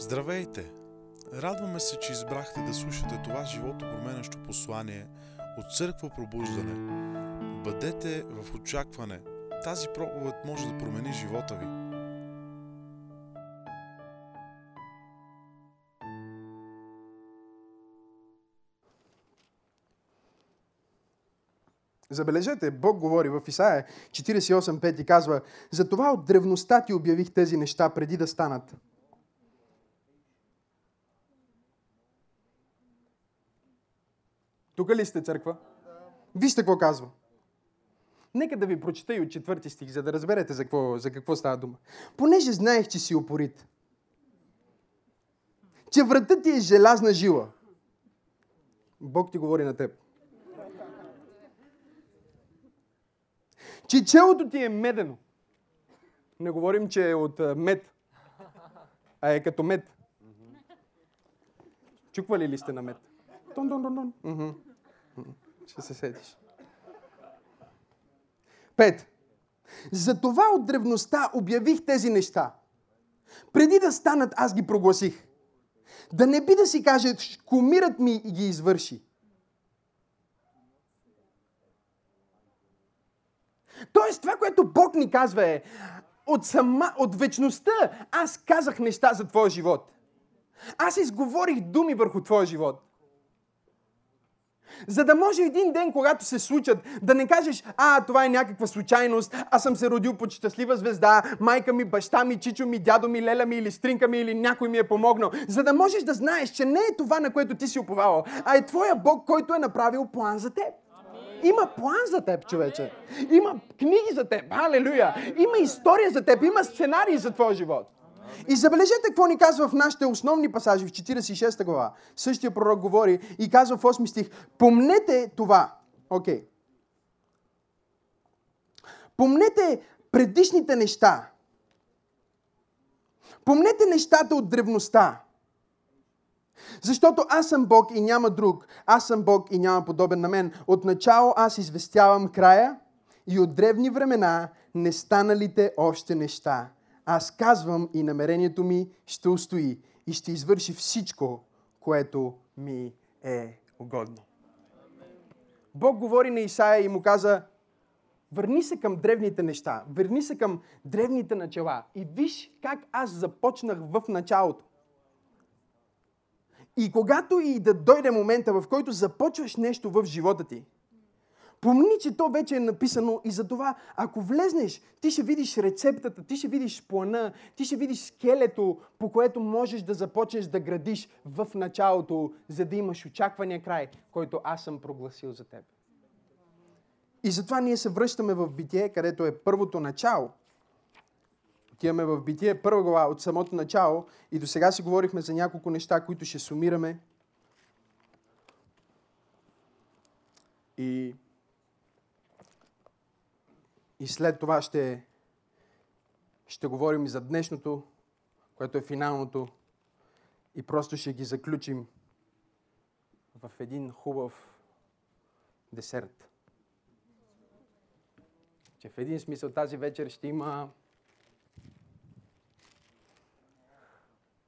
Здравейте! Радваме се, че избрахте да слушате това живото променящо послание от Църква Пробуждане. Бъдете в очакване. Тази проповед може да промени живота ви. Забележете, Бог говори в Исаия 48.5 и казва, Затова от древността ти обявих тези неща преди да станат. Тук ли сте, църква? Вижте какво казва. Нека да ви прочета и от четвърти стих, за да разберете за какво, за какво става дума. Понеже знаех, че си опорит, че вратът ти е желязна жила. Бог ти говори на теб. Че челото ти е медено. Не говорим, че е от мед, а е като мед. Чуквали ли сте на мед? Тон, тон, тон, тон. Ще се сетиш. Пет. Затова от древността обявих тези неща. Преди да станат, аз ги прогласих. Да не би да си каже, кумират ми и ги извърши. Тоест, това, което Бог ни казва е, от, сама, от вечността аз казах неща за твоя живот. Аз изговорих думи върху твоя живот. За да може един ден, когато се случат, да не кажеш, а, това е някаква случайност, аз съм се родил под щастлива звезда, майка ми, баща ми, чичо ми, дядо ми, леля ми или стринка ми или някой ми е помогнал. За да можеш да знаеш, че не е това, на което ти си уповавал, а е твоя Бог, който е направил план за теб. Има план за теб, човече. Има книги за теб. Алелуя. Има история за теб. Има сценарии за твоя живот. И забележете какво ни казва в нашите основни пасажи в 46 глава. Същия пророк говори и казва в 8 стих. Помнете това. Окей. Okay. Помнете предишните неща. Помнете нещата от древността. Защото аз съм Бог и няма друг. Аз съм Бог и няма подобен на мен. Отначало аз известявам края и от древни времена не станалите още неща. Аз казвам и намерението ми ще устои и ще извърши всичко, което ми е угодно. Бог говори на Исаия и му каза, върни се към древните неща, върни се към древните начала и виж как аз започнах в началото. И когато и да дойде момента, в който започваш нещо в живота ти, помни, че то вече е написано и за това, ако влезнеш, ти ще видиш рецептата, ти ще видиш плана, ти ще видиш скелето, по което можеш да започнеш да градиш в началото, за да имаш очаквания край, който аз съм прогласил за теб. И затова ние се връщаме в битие, където е първото начало. Отиваме в Битие, първа глава от самото начало и до сега си говорихме за няколко неща, които ще сумираме. И, и след това ще, ще говорим и за днешното, което е финалното и просто ще ги заключим в един хубав десерт. Че в един смисъл тази вечер ще има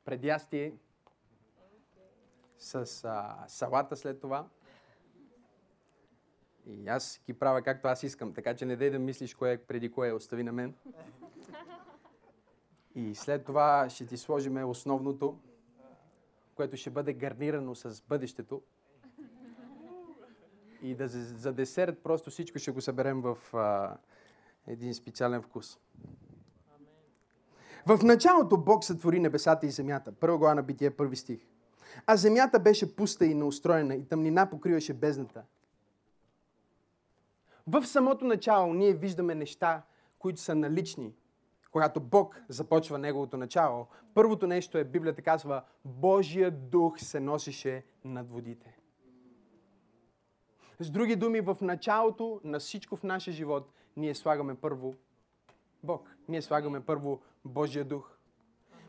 предястие с а, салата след това. И аз ги правя както аз искам, така че не дай да мислиш кое е преди кое, остави на мен. И след това ще ти сложим основното, което ще бъде гарнирано с бъдещето. И да за, десерт просто всичко ще го съберем в а, един специален вкус. В началото Бог сътвори небесата и земята. Първа глава на Битие, първи стих. А земята беше пуста и неустроена и тъмнина покриваше бездната. В самото начало ние виждаме неща, които са налични. Когато Бог започва Неговото начало, първото нещо е, Библията казва, Божия дух се носише над водите. С други думи, в началото на всичко в нашия живот, ние слагаме първо Бог. Ние слагаме първо Божия дух.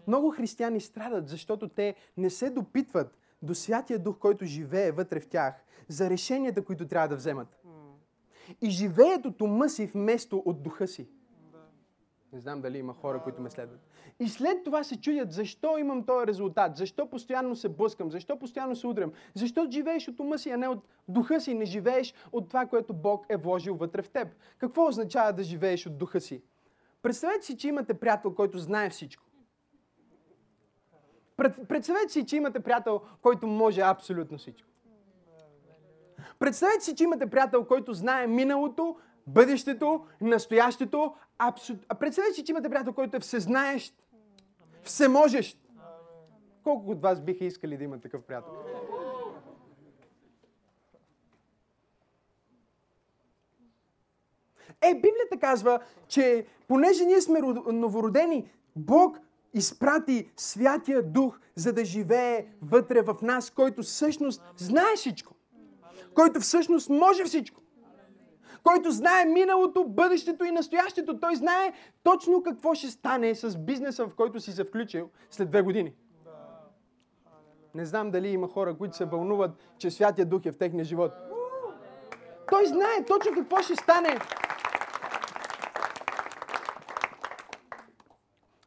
Много християни страдат, защото те не се допитват до Святия Дух, който живее вътре в тях, за решенията, които трябва да вземат. И живеят от ума си вместо от духа си. Не знам дали има хора, които ме следват. И след това се чудят, защо имам този резултат, защо постоянно се блъскам, защо постоянно се удрям, защо живееш от ума си, а не от духа си, не живееш от това, което Бог е вложил вътре в теб. Какво означава да живееш от духа си? Представете си, че имате приятел, който знае всичко. Представете си, че имате приятел, който може абсолютно всичко. Представете си, че имате приятел, който знае миналото, бъдещето, настоящето. Абсол... Представете си, че имате приятел, който е всезнаещ, всеможещ. Колко от вас биха искали да имат такъв приятел? Е, Библията казва, че понеже ние сме новородени, Бог изпрати Святия Дух, за да живее вътре в нас, който всъщност знае всичко. Който всъщност може всичко. Който знае миналото, бъдещето и настоящето. Той знае точно какво ще стане с бизнеса, в който си се включил след две години. Не знам дали има хора, които се вълнуват, че Святия Дух е в техния живот. Той знае точно какво ще стане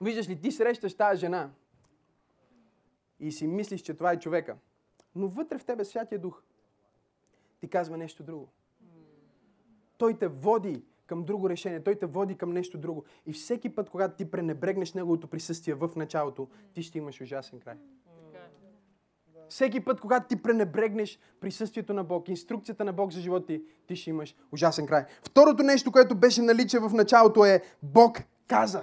Виждаш ли, ти срещаш тази жена и си мислиш, че това е човека. Но вътре в тебе Святия Дух ти казва нещо друго. Той те води към друго решение, той те води към нещо друго. И всеки път, когато ти пренебрегнеш неговото присъствие в началото, ти ще имаш ужасен край. Всеки път, когато ти пренебрегнеш присъствието на Бог, инструкцията на Бог за живота ти, ти ще имаш ужасен край. Второто нещо, което беше наличие в началото е Бог каза.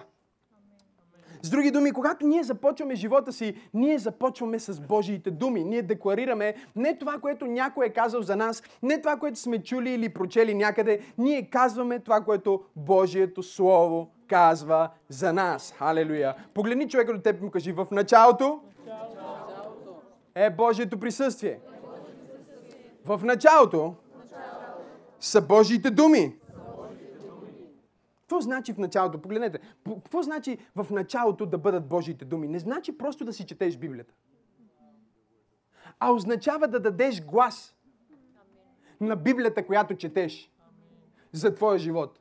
С други думи, когато ние започваме живота си, ние започваме с Божиите думи. Ние декларираме не това, което някой е казал за нас, не това, което сме чули или прочели някъде. Ние казваме това, което Божието Слово казва за нас. Халелуя. Погледни човека до теб и му кажи в началото е Божието присъствие. В началото са Божиите думи. Какво значи в началото? Погледнете. Какво значи в началото да бъдат Божиите думи? Не значи просто да си четеш Библията. А означава да дадеш глас на Библията, която четеш за твоя живот.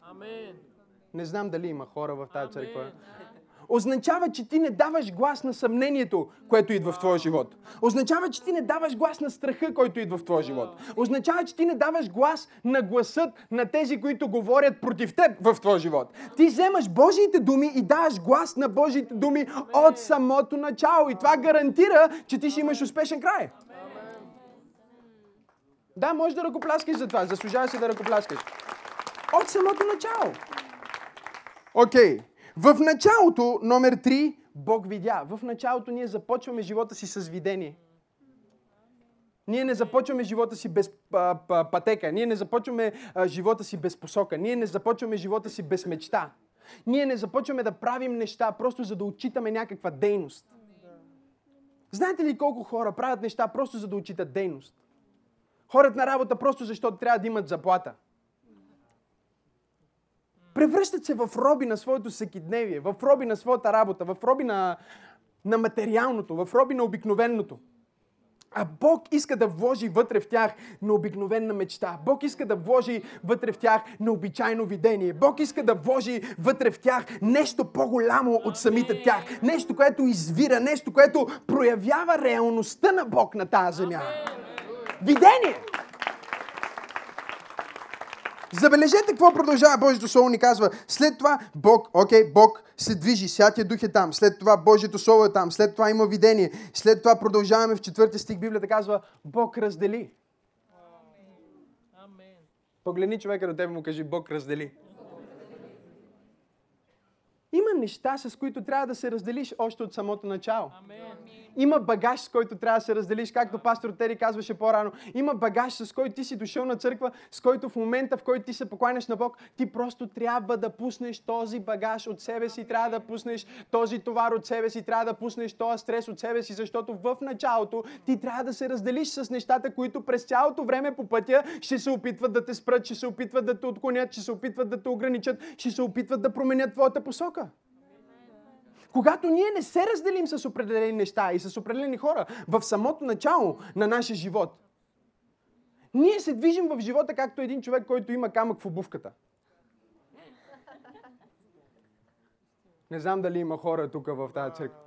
Не знам дали има хора в тази църква означава, че ти не даваш глас на съмнението, което идва в твоя живот. Означава, че ти не даваш глас на страха, който идва в твоя живот. Означава, че ти не даваш глас на гласът на тези, които говорят против теб в твоя живот. Ти вземаш Божиите думи и даваш глас на Божиите думи от самото начало. И това гарантира, че ти ще имаш успешен край. Да, може да ръкопляскаш за това. Заслужава се да ръкопляскаш. От самото начало. Окей. Okay. В началото, номер 3, Бог видя. В началото ние започваме живота си с видение. Ние не започваме живота си без а, а, пътека. Ние не започваме а, живота си без посока. Ние не започваме живота си без мечта. Ние не започваме да правим неща просто за да отчитаме някаква дейност. Знаете ли колко хора правят неща просто за да отчитат дейност? Хората на работа просто защото трябва да имат заплата. Превръщат се в роби на своето всекидневие, в роби на своята работа, в роби на, на материалното, в роби на обикновеното. А Бог иска да вложи вътре в тях на обикновена мечта. Бог иска да вложи вътре в тях на обичайно видение. Бог иска да вложи вътре в тях нещо по-голямо от самите тях. Нещо, което извира, нещо, което проявява реалността на Бог на тази земя. Видение! Забележете какво продължава Божието Слово ни казва. След това Бог, окей, okay, Бог се движи, Святия Дух е там. След това Божието Слово е там. След това има видение. След това продължаваме в четвърти стих. Библията казва, Бог раздели. Погледни човека до тебе му кажи, Бог раздели. Има неща, с които трябва да се разделиш още от самото начало. Има багаж, с който трябва да се разделиш, както пастор Тери казваше по-рано. Има багаж, с който ти си дошъл на църква, с който в момента, в който ти се покланяш на Бог, ти просто трябва да пуснеш този багаж от себе си, трябва да пуснеш този товар от себе си, трябва да пуснеш този стрес от себе си, защото в началото ти трябва да се разделиш с нещата, които през цялото време по пътя ще се опитват да те спрат, ще се опитват да те отклонят, ще се опитват да те ограничат, ще се опитват да променят твоята посока. Когато ние не се разделим с определени неща и с определени хора в самото начало на нашия живот, ние се движим в живота както един човек, който има камък в обувката. Не знам дали има хора тук в тази църква.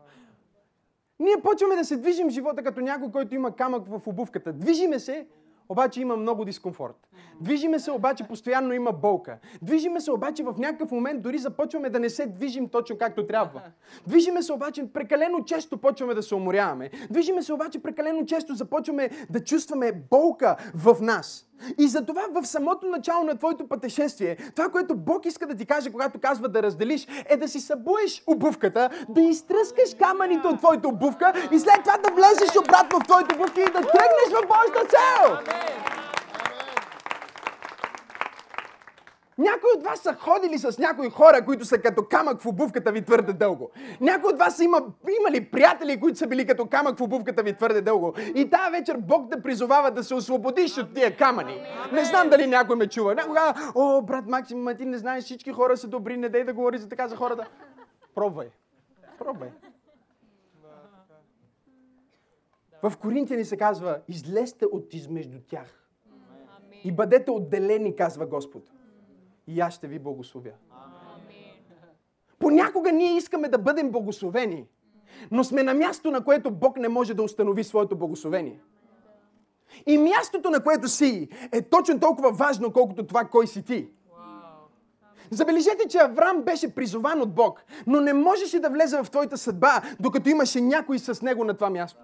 Ние почваме да се движим в живота като някой, който има камък в обувката. Движиме се, обаче има много дискомфорт. Движиме се, обаче постоянно има болка. Движиме се, обаче в някакъв момент дори започваме да не се движим точно както трябва. Движиме се, обаче прекалено често почваме да се уморяваме. Движиме се, обаче прекалено често започваме да чувстваме болка в нас. И затова в самото начало на твоето пътешествие, това, което Бог иска да ти каже, когато казва да разделиш, е да си събуеш обувката, да изтръскаш камъните от твоята обувка и след това да влезеш обратно в твоята обувка и да тръгнеш в Божията цел. Някои от вас са ходили с някои хора, които са като камък в обувката ви твърде дълго. Някои от вас са има, имали приятели, които са били като камък в обувката ви твърде дълго. И тази вечер Бог те призовава да се освободиш от тия камъни. Не знам дали някой ме чува. Някога, о, брат Максим, ма ти не знаеш, всички хора са добри, не дай да говори за така за хората. Пробвай. Пробвай. В Коринтияни се казва, излезте от измежду тях. И бъдете отделени, казва Господ и аз ще ви благословя. Понякога ние искаме да бъдем благословени, но сме на място, на което Бог не може да установи своето благословение. И мястото, на което си, е точно толкова важно, колкото това, кой си ти. Забележете, че Авраам беше призован от Бог, но не можеше да влезе в твоята съдба, докато имаше някой с него на това място.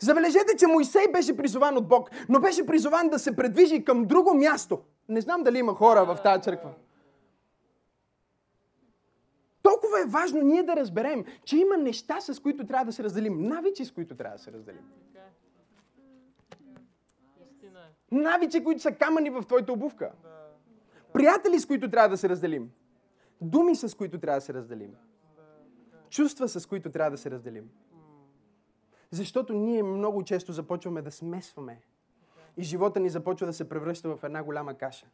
Забележете, че Моисей беше призован от Бог, но беше призован да се предвижи към друго място. Не знам дали има хора в тази църква. Толкова е важно ние да разберем, че има неща, с които трябва да се разделим. Навици, с които трябва да се разделим. Навици, които са камъни в твоята обувка. Приятели, с които трябва да се разделим. Думи, с които трябва да се разделим. Чувства, с които трябва да се разделим. Защото ние много често започваме да смесваме. И живота ни започва да се превръща в една голяма каша.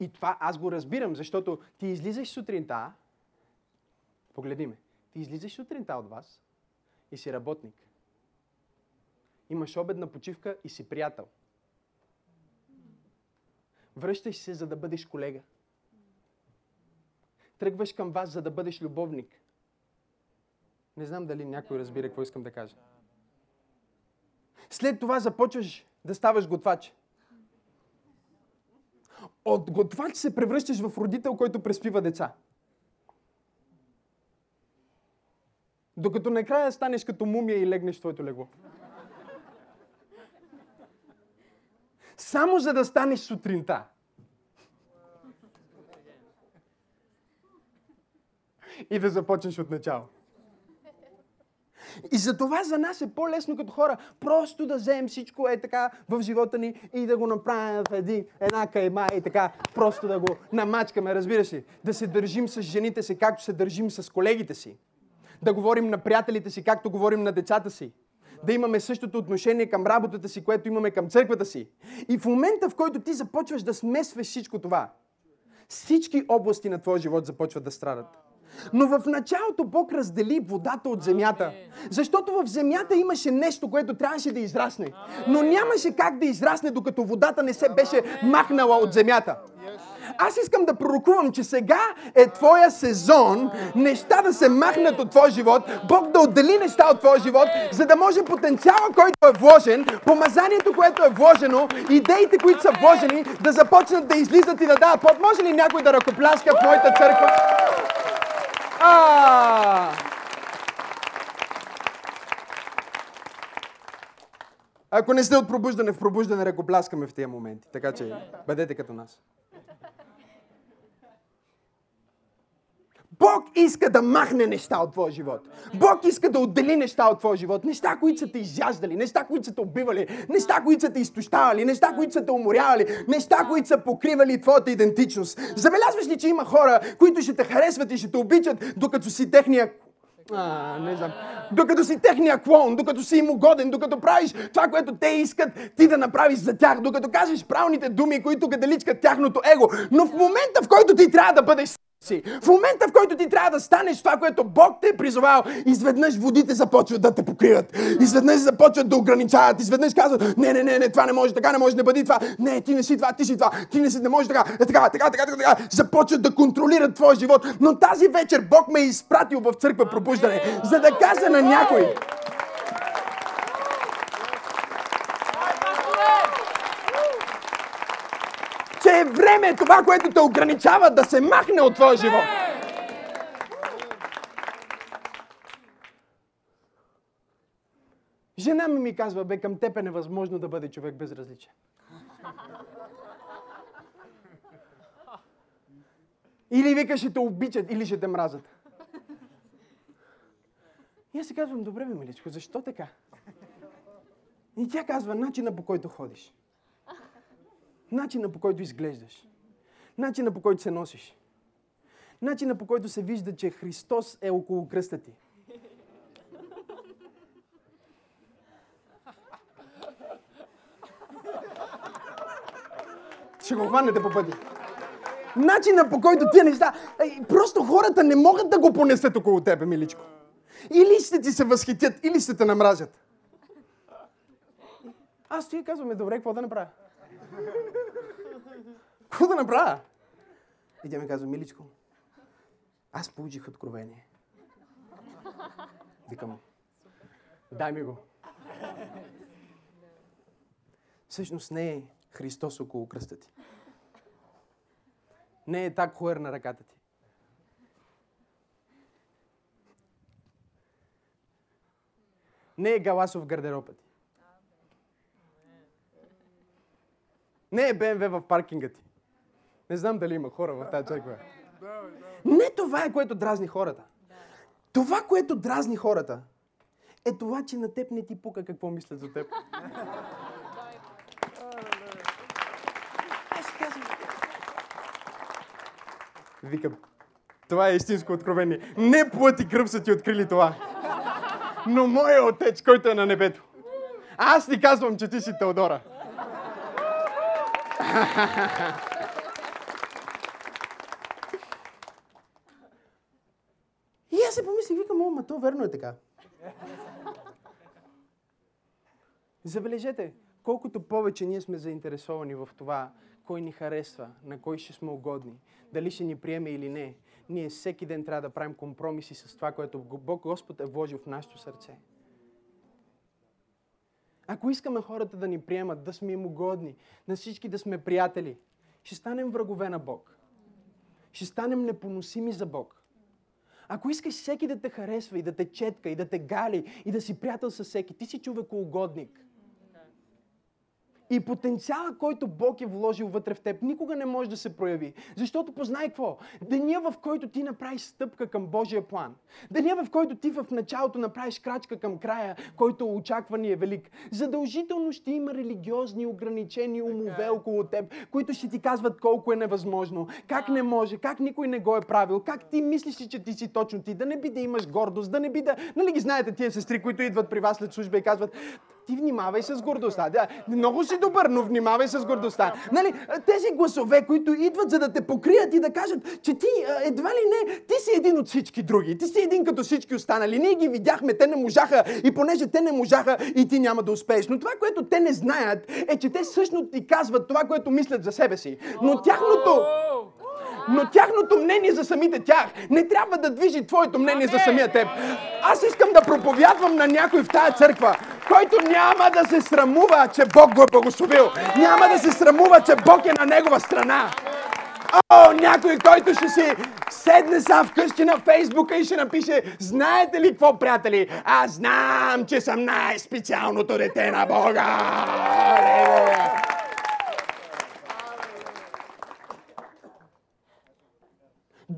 И това аз го разбирам, защото ти излизаш сутринта, погледи ме, ти излизаш сутринта от вас и си работник. Имаш обедна почивка и си приятел. Връщаш се, за да бъдеш колега. Тръгваш към вас, за да бъдеш любовник. Не знам дали някой разбира какво искам да кажа. След това започваш да ставаш готвач. От готвач се превръщаш в родител, който преспива деца. Докато накрая станеш като мумия и легнеш в твоето легло. Само за да станеш сутринта. И да започнеш от начало. И за това за нас е по-лесно като хора просто да вземем всичко е така в живота ни и да го направим в един, една кайма и така просто да го намачкаме, разбираш ли? Да се държим с жените си, както се държим с колегите си. Да говорим на приятелите си, както говорим на децата си да имаме същото отношение към работата си, което имаме към църквата си. И в момента, в който ти започваш да смесваш всичко това, всички области на твоя живот започват да страдат. Но в началото Бог раздели водата от земята. Защото в земята имаше нещо, което трябваше да израсне. Но нямаше как да израсне, докато водата не се беше махнала от земята. Аз искам да пророкувам, че сега е твоя сезон неща да се махнат от твоя живот, Бог да отдели неща от твоя живот, за да може потенциала, който е вложен, помазанието, което е вложено, идеите, които са вложени, да започнат да излизат и да дават плод. Може ли някой да ръкопляска в моята църква? А! Ако не сте от пробуждане, в пробуждане ръкопляскаме в тези моменти. Така че бъдете като нас. Бог иска да махне неща от твоя живот. Бог иска да отдели неща от твоя живот. Неща, които са те изяждали, неща, които са те убивали, неща, които са те изтощавали, неща, които са те уморявали, неща, които са покривали твоята идентичност. Забелязваш ли, че има хора, които ще те харесват и ще те обичат, докато си техния а, не знам. Докато си техния клон, докато си им угоден, докато правиш това, което те искат ти да направиш за тях, докато кажеш правилните думи, които кадаличкат тяхното его. Но в момента, в който ти трябва да бъдеш си. В момента, в който ти трябва да станеш това, което Бог те е призовал, изведнъж водите започват да те покриват. Изведнъж започват да ограничават. Изведнъж казват, не, не, не, не, това не може, така не може, не бъди това. Не, ти не си това, ти си това. Ти не си, не може така. Е, така, така, така, така, така. Започват да контролират твоя живот. Но тази вечер Бог ме е изпратил в църква пробуждане, за да кажа на някой, че е време това, което те ограничава, да се махне от твоя живот. Жена ми ми казва, бе, към теб е невъзможно да бъде човек безразличен. Или вика, ще те обичат, или ще те мразят. И аз си казвам, добре, бе, миличко, защо така? И тя казва, начина по който ходиш. Начина по който изглеждаш. Начина по който се носиш. Начина по който се вижда, че Христос е около кръста ти. Ще го хванете по пъти. Начина по който тия неща... Просто хората не могат да го понесат около тебе, миличко. Или ще ти се възхитят, или ще те намразят. Аз стоя и казваме, добре, какво да направя? Какво да направя? И тя ми казва, миличко, аз получих откровение. Викам, дай ми го. Всъщност не е Христос около кръста ти. Не е так хуер на ръката ти. Не е галасов гардероба ти. Не е БМВ в паркинга ти. Не знам дали има хора в тази църква. Не това е което дразни хората. Това, което дразни хората, е това, че на теб не ти пука какво мислят за теб. Викам, това е истинско откровение. Не плът и кръв са ти открили това. Но моят отец, който е на небето. Аз ти казвам, че ти си Теодора. И аз се помислих, викам, о, ма то верно е така. Забележете, колкото повече ние сме заинтересовани в това, кой ни харесва, на кой ще сме угодни, дали ще ни приеме или не, ние всеки ден трябва да правим компромиси с това, което Бог Господ е вложил в нашето сърце. Ако искаме хората да ни приемат, да сме им угодни, на всички да сме приятели, ще станем врагове на Бог. Ще станем непоносими за Бог. Ако искаш всеки да те харесва и да те четка и да те гали и да си приятел с всеки, ти си човекоугодник. И потенциала, който Бог е вложил вътре в теб, никога не може да се прояви. Защото познай какво? Деня, в който ти направиш стъпка към Божия план. Деня, в който ти в началото направиш крачка към края, който очаквани е велик. Задължително ще има религиозни ограничени умове около теб, които ще ти казват колко е невъзможно, как не може, как никой не го е правил, как ти мислиш, че ти си точно ти, да не би да имаш гордост, да не би да... Нали ги знаете тия сестри, които идват при вас след служба и казват, ти внимавай с гордостта. Да, много си добър, но внимавай с гордостта. Нали, тези гласове, които идват за да те покрият и да кажат, че ти едва ли не, ти си един от всички други. Ти си един като всички останали. Ние ги видяхме, те не можаха и понеже те не можаха и ти няма да успееш. Но това, което те не знаят, е, че те всъщност ти казват това, което мислят за себе си. Но тяхното, но тяхното мнение за самите тях не трябва да движи твоето мнение за самия теб. Аз искам да проповядвам на някой в тая църква, който няма да се срамува, че Бог го е благословил. Няма да се срамува, че Бог е на негова страна. О, някой, който ще си седне са вкъщи на Фейсбука и ще напише Знаете ли какво, приятели? Аз знам, че съм най-специалното дете на Бога.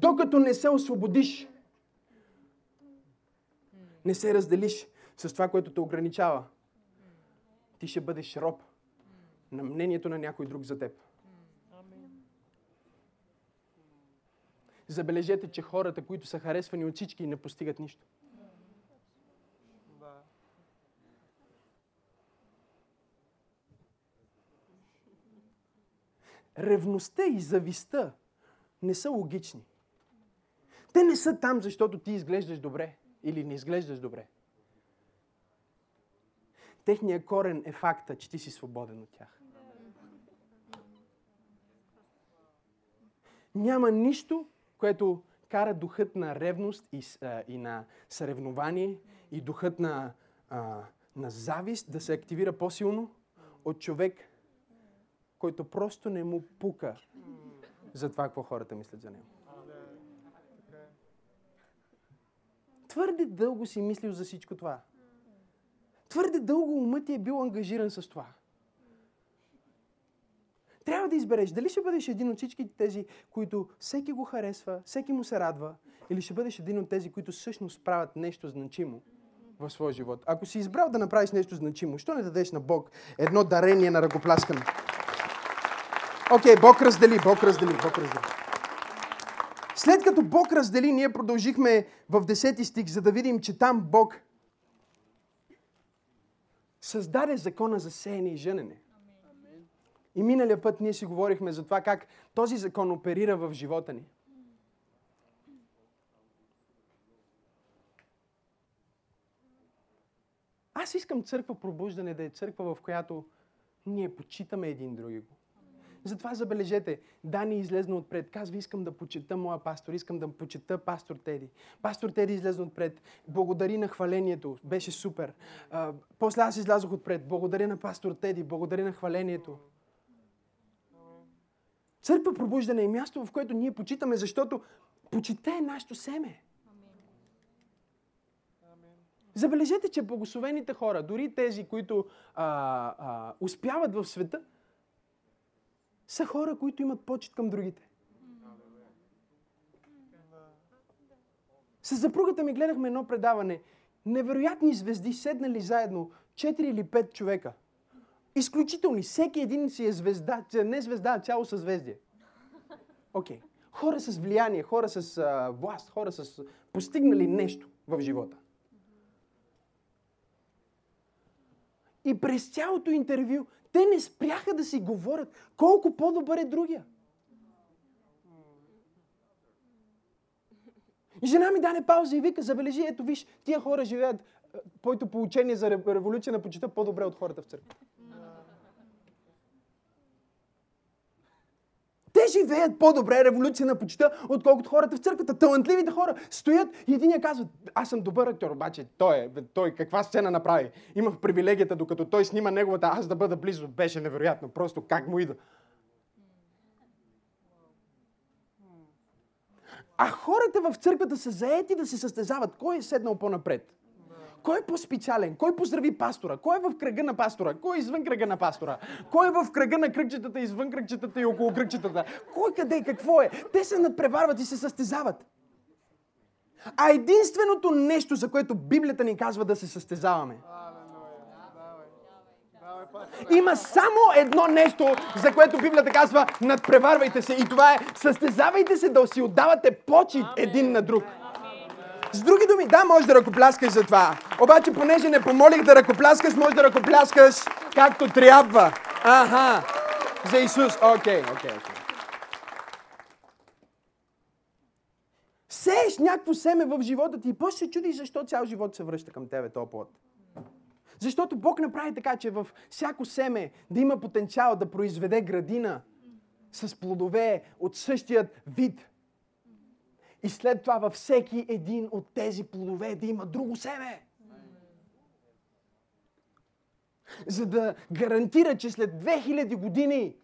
Докато не се освободиш, не се разделиш с това, което те ограничава, ти ще бъдеш роб на мнението на някой друг за теб. Забележете, че хората, които са харесвани от всички, не постигат нищо. Ревността и завистта не са логични. Те не са там, защото ти изглеждаш добре или не изглеждаш добре. Техният корен е факта, че ти си свободен от тях. Няма нищо, което кара духът на ревност и, а, и на съревнование и духът на, а, на завист да се активира по-силно от човек, който просто не му пука за това, какво хората мислят за него. Твърде дълго си мислил за всичко това. Твърде дълго умът ти е бил ангажиран с това. Трябва да избереш дали ще бъдеш един от всички тези, които всеки го харесва, всеки му се радва, или ще бъдеш един от тези, които всъщност правят нещо значимо в своя живот. Ако си избрал да направиш нещо значимо, що не дадеш на Бог едно дарение на ръкопляскане? Окей, okay, Бог раздели, Бог раздели, Бог раздели. След като Бог раздели, ние продължихме в 10 стих, за да видим, че там Бог създаде закона за сеяне и женене. И миналия път ние си говорихме за това как този закон оперира в живота ни. Аз искам църква пробуждане да е църква, в която ние почитаме един други го. Затова забележете, Дани излезна отпред. Казва, искам да почета моя пастор, искам да почета пастор Теди. Пастор Теди излезна отпред. Благодари на хвалението. Беше супер. А, после аз излязох отпред. Благодаря на пастор Теди. Благодаря на хвалението. Църква пробуждане е място, в което ние почитаме, защото почита е нашето семе. Забележете, че благословените хора, дори тези, които а, а, успяват в света, са хора, които имат почет към другите. С съпругата ми гледахме едно предаване. Невероятни звезди, седнали заедно, 4 или 5 човека. Изключителни. Всеки един си е звезда, не звезда, а цяло съзвездие. Окей. Okay. Хора с влияние, хора с а, власт, хора с постигнали нещо в живота. И през цялото интервю те не спряха да си говорят колко по-добър е другия. И жена ми даде пауза и вика, забележи, ето виж, тия хора живеят, твоето получение за революция на почита по-добре от хората в църква. Те живеят по-добре революция на почита, отколкото хората в църквата. Талантливите хора стоят и един я казва, аз съм добър актьор, обаче той е, той каква сцена направи. Имах привилегията, докато той снима неговата, аз да бъда близо. Беше невероятно, просто как му ида. А хората в църквата са заети да се състезават. Кой е седнал по-напред? Кой е по-специален? Кой поздрави пастора? Кой е в кръга на пастора? Кой е извън кръга на пастора? Кой е в кръга на кръгчетата, извън кръгчетата и около кръгчетата? Кой къде и какво е? Те се надпреварват и се състезават. А единственото нещо, за което Библията ни казва да се състезаваме, има само едно нещо, за което Библията казва надпреварвайте се. И това е състезавайте се да си отдавате почет един на друг. С други думи, да, можеш да ръкопляскаш за това. Обаче, понеже не помолих да ръкопляскаш, можеш да ръкопляскаш както трябва. Аха. За Исус. Окей, окей, окей. Сееш някакво семе в живота ти и после се чудиш защо цял живот се връща към тебе този плод. Защото Бог направи така, че в всяко семе да има потенциал да произведе градина с плодове от същият вид. И след това във всеки един от тези плодове да има друго семе. За да гарантира, че след 2000 години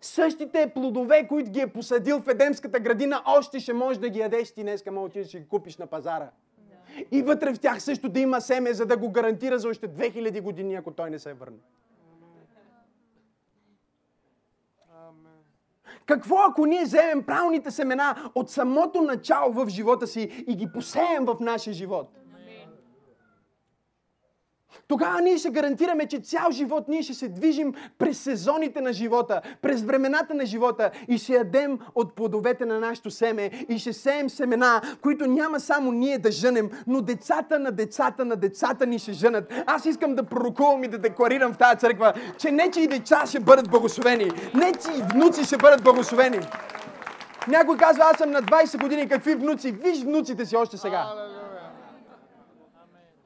същите плодове, които ги е посадил в Едемската градина, още ще можеш да ги ядеш ти днеска, може да си ги купиш на пазара. И вътре в тях също да има семе, за да го гарантира за още 2000 години, ако той не се върне. Какво ако ние вземем правилните семена от самото начало в живота си и ги посеем в нашия живот? Тогава ние ще гарантираме, че цял живот ние ще се движим през сезоните на живота, през времената на живота и ще ядем от плодовете на нашето семе и ще сеем семена, които няма само ние да жънем, но децата на децата на децата ни ще жънат. Аз искам да пророкувам и да декларирам в тази църква, че не че и деца ще бъдат благословени, не че и внуци ще бъдат благословени. Някой казва, аз съм на 20 години, какви внуци? Виж внуците си още сега.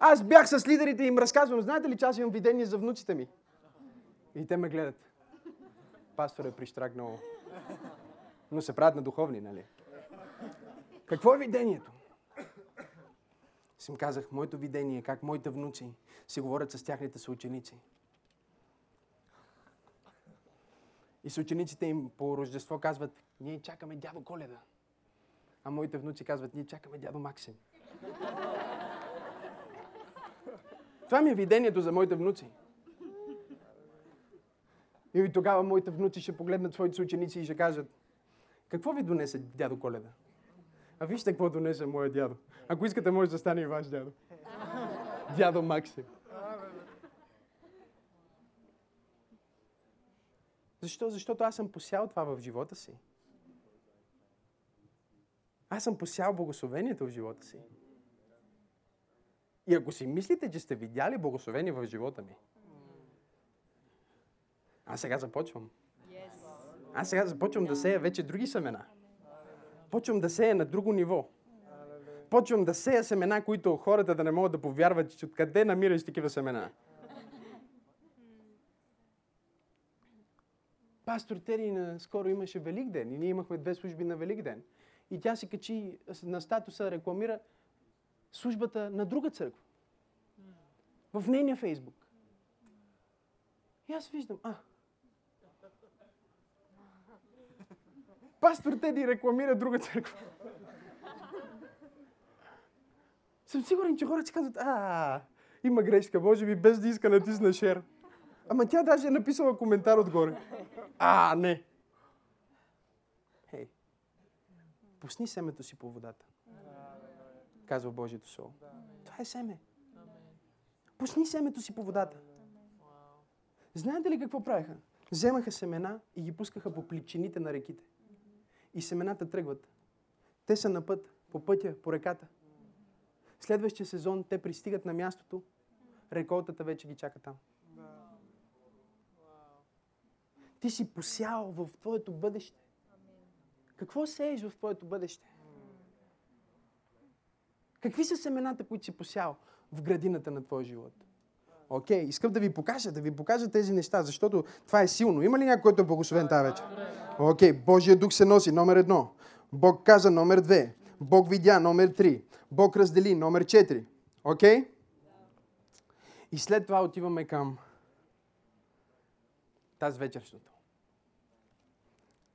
Аз бях с лидерите и им разказвам, знаете ли, че аз имам видение за внуците ми? И те ме гледат. Пастор е прищракнал. Но се правят на духовни, нали? Какво е видението? Си им казах, моето видение е как моите внуци си говорят с тяхните съученици. И съучениците им по Рождество казват, ние чакаме дядо Коледа. А моите внуци казват, ние чакаме дядо Максим. Това ми е видението за моите внуци. И тогава моите внуци ще погледнат своите ученици и ще кажат, какво ви донесе дядо Коледа? А вижте какво донесе моя дядо. Ако искате, може да стане и ваш дядо. Дядо Максим. Защо? Защото аз съм посял това в живота си. Аз съм посял благословението в живота си. И ако си мислите, че сте видяли благословение в живота ми, аз сега започвам. Аз сега започвам да сея вече други семена. Почвам да сея на друго ниво. Почвам да сея семена, които хората да не могат да повярват, че откъде намираш такива семена. Пастор Тери на скоро имаше Велик ден и ние имахме две служби на Велик ден. И тя се качи на статуса, рекламира службата на друга църква. В нейния Фейсбук. И аз виждам, а, Пастор Теди рекламира друга църква. Съм сигурен, че хората си казват, а, има грешка, може би без да иска натисна шер. Ама тя даже е написала коментар отгоре. А, не. Хей, пусни семето си по водата. Казва Божието Слово. Това е семе. Пусни семето си по водата. Знаете ли какво правиха? Вземаха семена и ги пускаха по плечините на реките и семената тръгват. Те са на път, по пътя, по реката. Следващия сезон те пристигат на мястото, реколтата вече ги чака там. Ти си посял в твоето бъдеще. Какво сееш в твоето бъдеще? Какви са семената, които си посял в градината на твоя живот? Окей, okay, искам да ви покажа, да ви покажа тези неща, защото това е силно. Има ли някой, който е благословен тази вечер? Окей, okay, Божия дух се носи, номер едно. Бог каза, номер две. Бог видя, номер три. Бог раздели, номер четири. Окей? Okay? И след това отиваме към тази вечершното.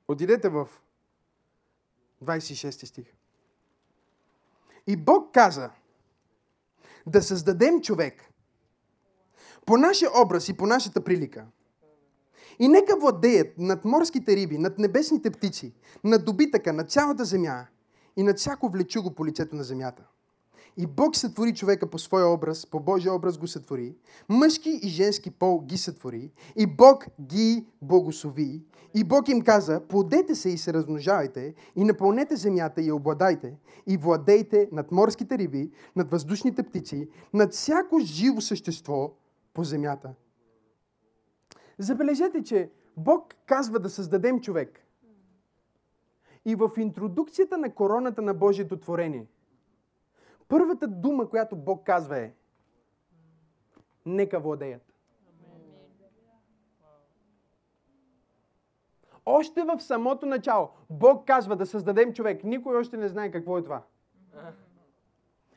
Отидете в 26 стих. И Бог каза да създадем човек по нашия образ и по нашата прилика. И нека владеят над морските риби, над небесните птици, над добитъка, над цялата земя и над всяко влечуго по лицето на земята. И Бог сътвори човека по своя образ, по Божия образ го сътвори. Мъжки и женски пол ги сътвори. И Бог ги благослови. И Бог им каза, плодете се и се размножавайте, и напълнете земята и обладайте, и владейте над морските риби, над въздушните птици, над всяко живо същество по земята. Забележете, че Бог казва да създадем човек. И в интродукцията на короната на Божието творение, първата дума, която Бог казва е Нека владеят. Още в самото начало Бог казва да създадем човек. Никой още не знае какво е това.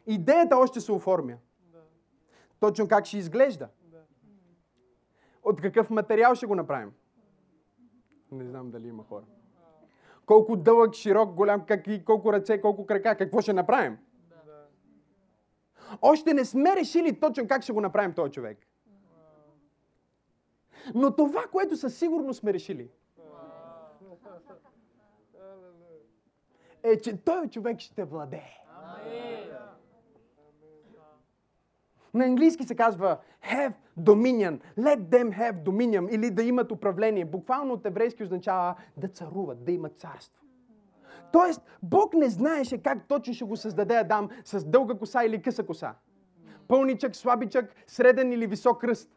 Идеята още се оформя. Точно как ще изглежда. От какъв материал ще го направим? Не знам дали има хора. Колко дълъг, широк, голям, какви, колко ръце, колко крака, какво ще направим? Още не сме решили точно как ще го направим този човек. Но това, което със сигурност сме решили, е, че той човек ще владее. На английски се казва have dominion. Let them have dominion. Или да имат управление. Буквално от еврейски означава да царуват, да имат царство. Тоест, Бог не знаеше как точно ще го създаде Адам с дълга коса или къса коса. Пълничък, слабичък, среден или висок кръст.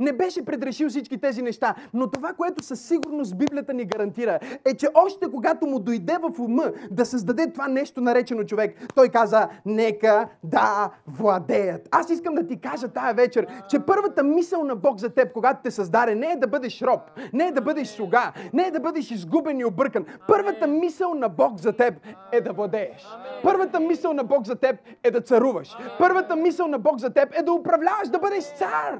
Не беше предрешил всички тези неща. Но това, което със сигурност Библията ни гарантира, е, че още когато му дойде в ума да създаде това нещо наречено човек, той каза, нека да владеят. Аз искам да ти кажа тая вечер, че първата мисъл на Бог за теб, когато те създаде, не е да бъдеш роб, не е да бъдеш слуга, не е да бъдеш изгубен и объркан. Първата мисъл на Бог за теб е да владееш. Първата мисъл на Бог за теб е да царуваш. Първата мисъл на Бог за теб е да управляваш, да бъдеш цар.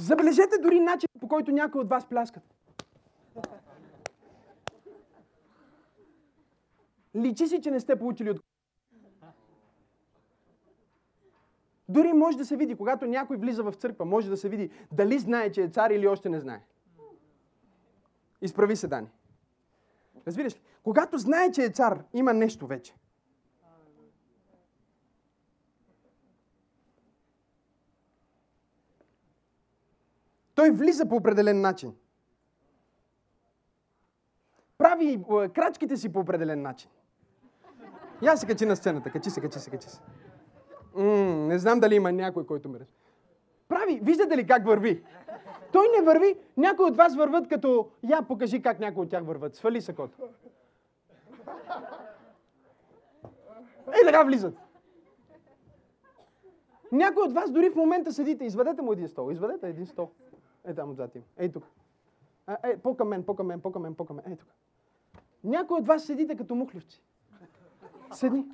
Забележете дори начин, по който някои от вас пляскат. Личи си, че не сте получили от... Дори може да се види, когато някой влиза в църква, може да се види дали знае, че е цар или още не знае. Изправи се, Дани. Разбираш ли? Когато знае, че е цар, има нещо вече. Той влиза по определен начин. Прави е, крачките си по определен начин. Я се качи на сцената. Качи се, качи се, качи се. М- не знам дали има някой, който ме разбира. Прави, виждате ли как върви? Той не върви. Някои от вас върват като... Я покажи как някои от тях върват. Свали сакото. Ей така влизат. Някои от вас дори в момента седите. Извадете му един стол. Извадете един стол. Ей там отзад им. Ей тук. Ей, по-към мен, по-към мен, по-към мен, по-към мен. Ей тук. Някои от вас седите като мухлювци. Седни.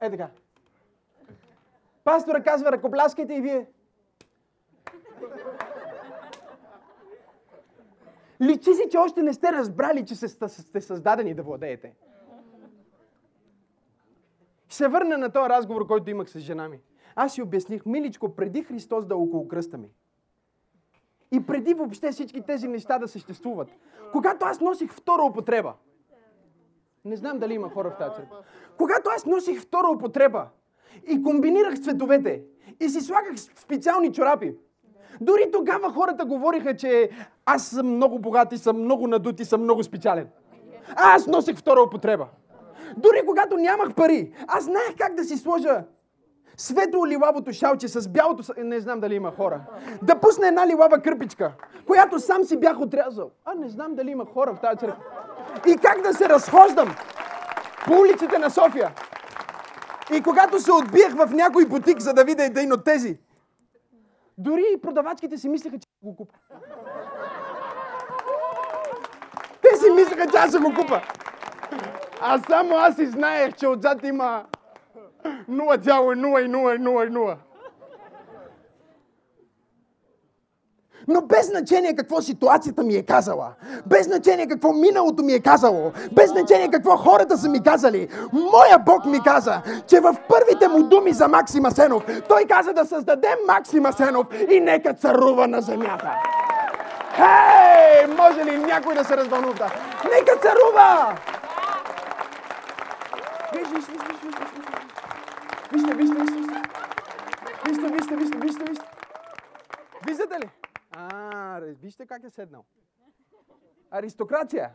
Е така. Пастора казва, ръкопляскайте и вие. Личи си, че още не сте разбрали, че сте създадени да владеете. Се върна на този разговор, който имах с жена ми. Аз си обясних, миличко, преди Христос да е около кръста ми. И преди въобще всички тези неща да съществуват. Когато аз носих втора употреба. Не знам дали има хора в тази църква. Когато аз носих втора употреба и комбинирах цветовете и си слагах специални чорапи, дори тогава хората говориха, че аз съм много богат и съм много надут и съм много специален. А аз носих втора употреба. Дори когато нямах пари, аз знаех как да си сложа светло лилавото шалче с бялото... Не знам дали има хора. Да пусне една лилава кърпичка, която сам си бях отрязал. А не знам дали има хора в тази църква. И как да се разхождам по улиците на София. И когато се отбиех в някой бутик, за да видя един от тези, дори и продавачките си мислеха, че го купа. Те си мислеха, че аз ще го купа. А само аз си знаех, че отзад има 0,000. Но без значение какво ситуацията ми е казала, без значение какво миналото ми е казало, без значение какво хората са ми казали, моя Бог ми каза, че в първите му думи за Максима Сенов, той каза да създаде Максима Сенов и нека царува на земята. Хей, може ли някой да се развълнува? Нека царува! Виж, виж, виж, виж, виж, виж. Вижте, вижте, вижте. Вижте, вижте, вижте, вижте, вижте. Виждате ли? А, вижте как е седнал. Аристокрация.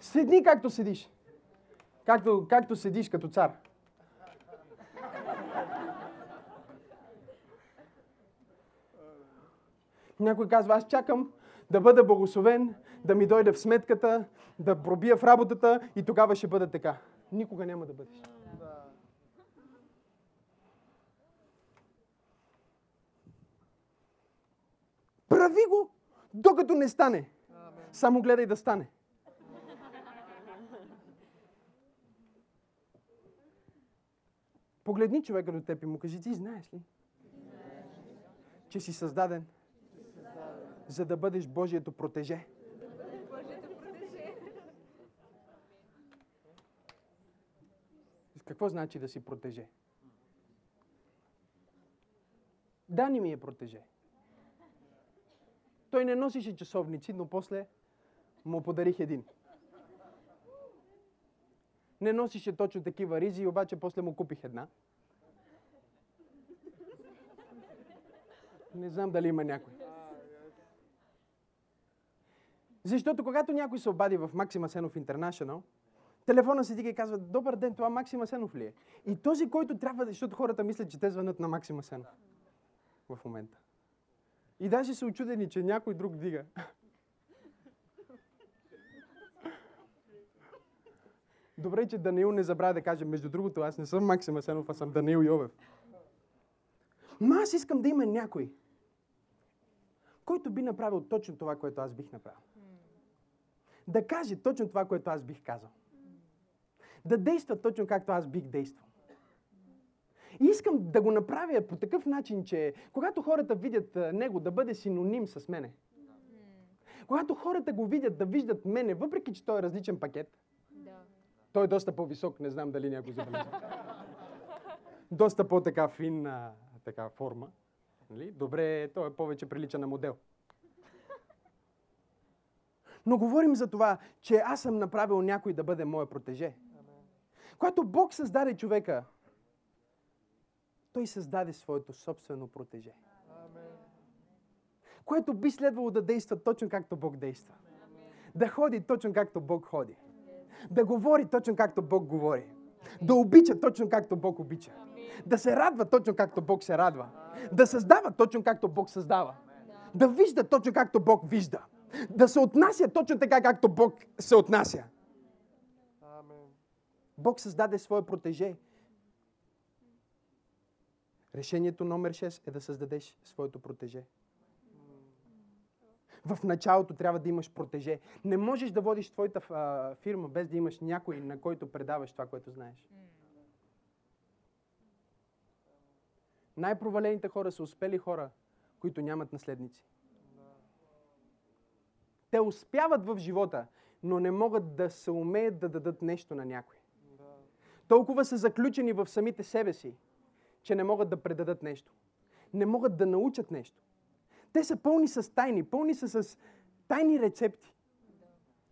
Седни както седиш. Както, както седиш като цар. Някой казва, аз чакам да бъда благословен, да ми дойде в сметката, да пробия в работата и тогава ще бъда така. Никога няма да бъдеш. Прави го, докато не стане. Само гледай да стане. Погледни човека до теб и му кажи, ти знаеш ли, че си създаден, за да бъдеш Божието протеже. Какво значи да си протеже? Дани ми е протеже. Той не носише часовници, но после му подарих един. Не носише точно такива ризи, обаче после му купих една. Не знам дали има някой. Защото когато някой се обади в Максима Сенов International, Телефона си дига и казва, добър ден, това Максима Сенов ли е? И този, който трябва, защото хората мислят, че те звънат на Максима Сенов в момента. И даже са очудени, че някой друг дига. Добре, че Даниил не забравя да каже, между другото, аз не съм Максим Асенов, а съм Даниил Йовев. Но аз искам да има някой, който би направил точно това, което аз бих направил. Да каже точно това, което аз бих казал. Да действа точно както аз бих действал. И искам да го направя по такъв начин, че когато хората видят него да бъде синоним с мене, когато хората го видят да виждат мене, въпреки че той е различен пакет, той е доста по-висок, не знам дали някой забележи. доста по-така финна така форма. Нали? Добре, той е повече прилича на модел. Но говорим за това, че аз съм направил някой да бъде мое протеже. Когато Бог създаде човека, той създаде своето собствено протеже. Което би следвало да действа точно както Бог действа. Да ходи точно както Бог ходи. Да говори точно както Бог говори. Да обича точно както Бог обича. Да се радва точно както Бог се радва. Да създава точно както Бог създава. Да вижда точно както Бог вижда. Да се отнася точно така както Бог се отнася. Бог създаде свое протеже. Решението номер 6 е да създадеш своето протеже. В началото трябва да имаш протеже. Не можеш да водиш твоята а, фирма без да имаш някой, на който предаваш това, което знаеш. Най-провалените хора са успели хора, които нямат наследници. Те успяват в живота, но не могат да се умеят да дадат нещо на някой. Толкова са заключени в самите себе си, че не могат да предадат нещо. Не могат да научат нещо. Те са пълни с тайни, пълни са с тайни рецепти.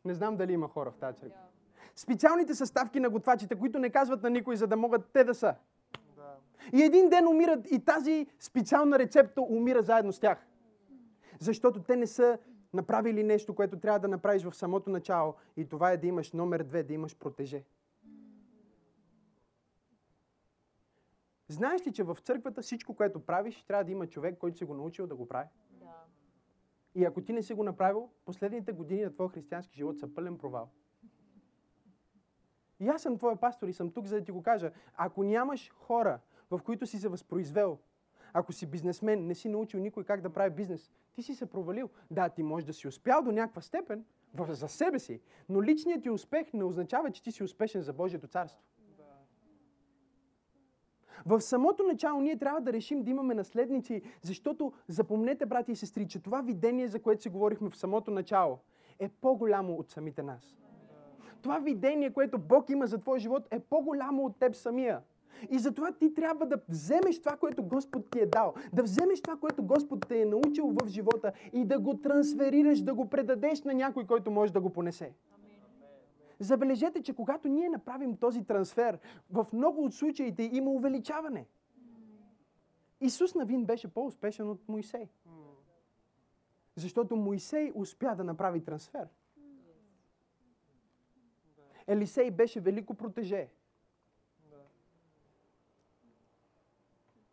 Не знам дали има хора в тази църква. Специалните съставки на готвачите, които не казват на никой, за да могат те да са. И един ден умират и тази специална рецепта умира заедно с тях. Защото те не са направили нещо, което трябва да направиш в самото начало. И това е да имаш номер две, да имаш протеже. Знаеш ли, че в църквата всичко, което правиш, трябва да има човек, който се го научил да го прави? Да. И ако ти не си го направил, последните години на твоя християнски живот са пълен провал. И аз съм твоя пастор и съм тук, за да ти го кажа. Ако нямаш хора, в които си се възпроизвел, ако си бизнесмен, не си научил никой как да прави бизнес, ти си се провалил. Да, ти можеш да си успял до някаква степен за себе си, но личният ти успех не означава, че ти си успешен за Божието царство. В самото начало ние трябва да решим да имаме наследници, защото запомнете, брати и сестри, че това видение, за което си говорихме в самото начало, е по-голямо от самите нас. Това видение, което Бог има за твоя живот, е по-голямо от теб самия. И затова ти трябва да вземеш това, което Господ ти е дал, да вземеш това, което Господ те е научил в живота и да го трансферираш, да го предадеш на някой, който може да го понесе. Забележете, че когато ние направим този трансфер, в много от случаите има увеличаване. Исус Навин беше по-успешен от Моисей. Защото Моисей успя да направи трансфер. Елисей беше велико протеже.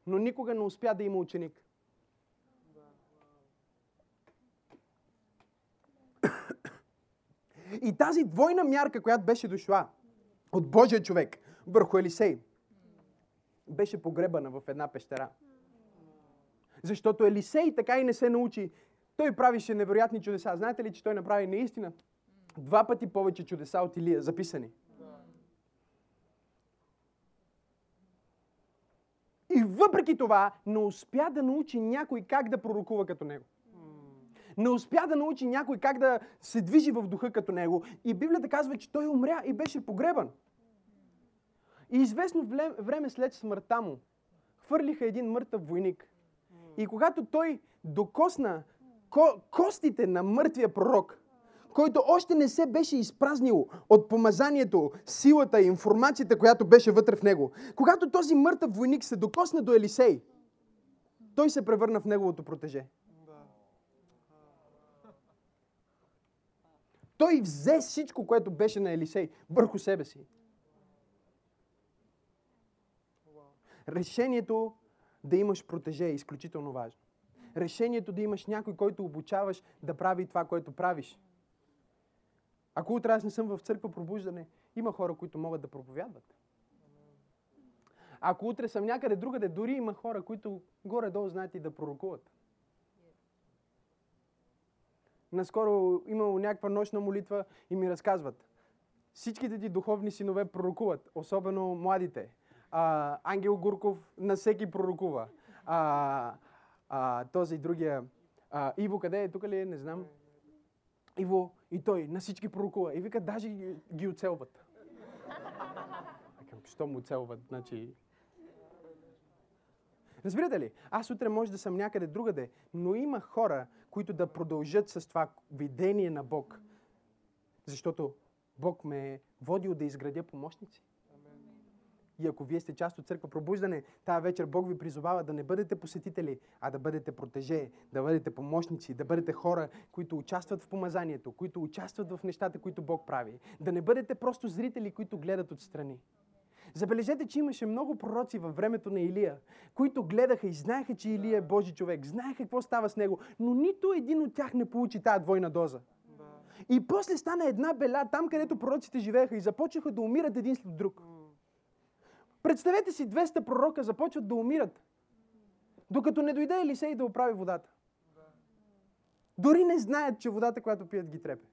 Но никога не успя да има ученик. И тази двойна мярка, която беше дошла от Божия човек върху Елисей, беше погребана в една пещера. Защото Елисей така и не се научи. Той правише невероятни чудеса. Знаете ли, че той направи наистина два пъти повече чудеса от Илия, записани? И въпреки това не успя да научи някой как да пророкува като него не успя да научи някой как да се движи в духа като него. И Библията казва, че той умря и беше погребан. И известно време след смъртта му, хвърлиха един мъртъв войник. И когато той докосна ко- костите на мъртвия пророк, който още не се беше изпразнил от помазанието, силата и информацията, която беше вътре в него. Когато този мъртъв войник се докосна до Елисей, той се превърна в неговото протеже. Той взе всичко, което беше на Елисей, върху себе си. Решението да имаш протеже е изключително важно. Решението да имаш някой, който обучаваш да прави това, което правиш. Ако утре аз не съм в църква пробуждане, има хора, които могат да проповядват. Ако утре съм някъде другаде, дори има хора, които горе-долу знаят и да пророкуват. Наскоро имало някаква нощна молитва и ми разказват. Всичките ти духовни синове пророкуват, особено младите. А, Ангел Гурков на всеки пророкува. А, а, този другия. А, Иво къде е? Тук ли е? Не знам. Иво и той на всички пророкува. И вика, даже ги, ги оцелват. Викам, що му оцелват? Значи... Разбирате ли? Аз утре може да съм някъде другаде, но има хора, които да продължат с това видение на Бог. Защото Бог ме е водил да изградя помощници. И ако вие сте част от църква пробуждане, тази вечер Бог ви призовава да не бъдете посетители, а да бъдете протеже, да бъдете помощници, да бъдете хора, които участват в помазанието, които участват в нещата, които Бог прави. Да не бъдете просто зрители, които гледат отстрани. Забележете, че имаше много пророци във времето на Илия, които гледаха и знаеха, че Илия е Божи човек, знаеха какво става с него, но нито един от тях не получи тази двойна доза. И после стана една беля там, където пророците живееха и започнаха да умират един след друг. Представете си, 200 пророка започват да умират, докато не дойде Елисей да оправи водата. Дори не знаят, че водата, която пият, ги трепе.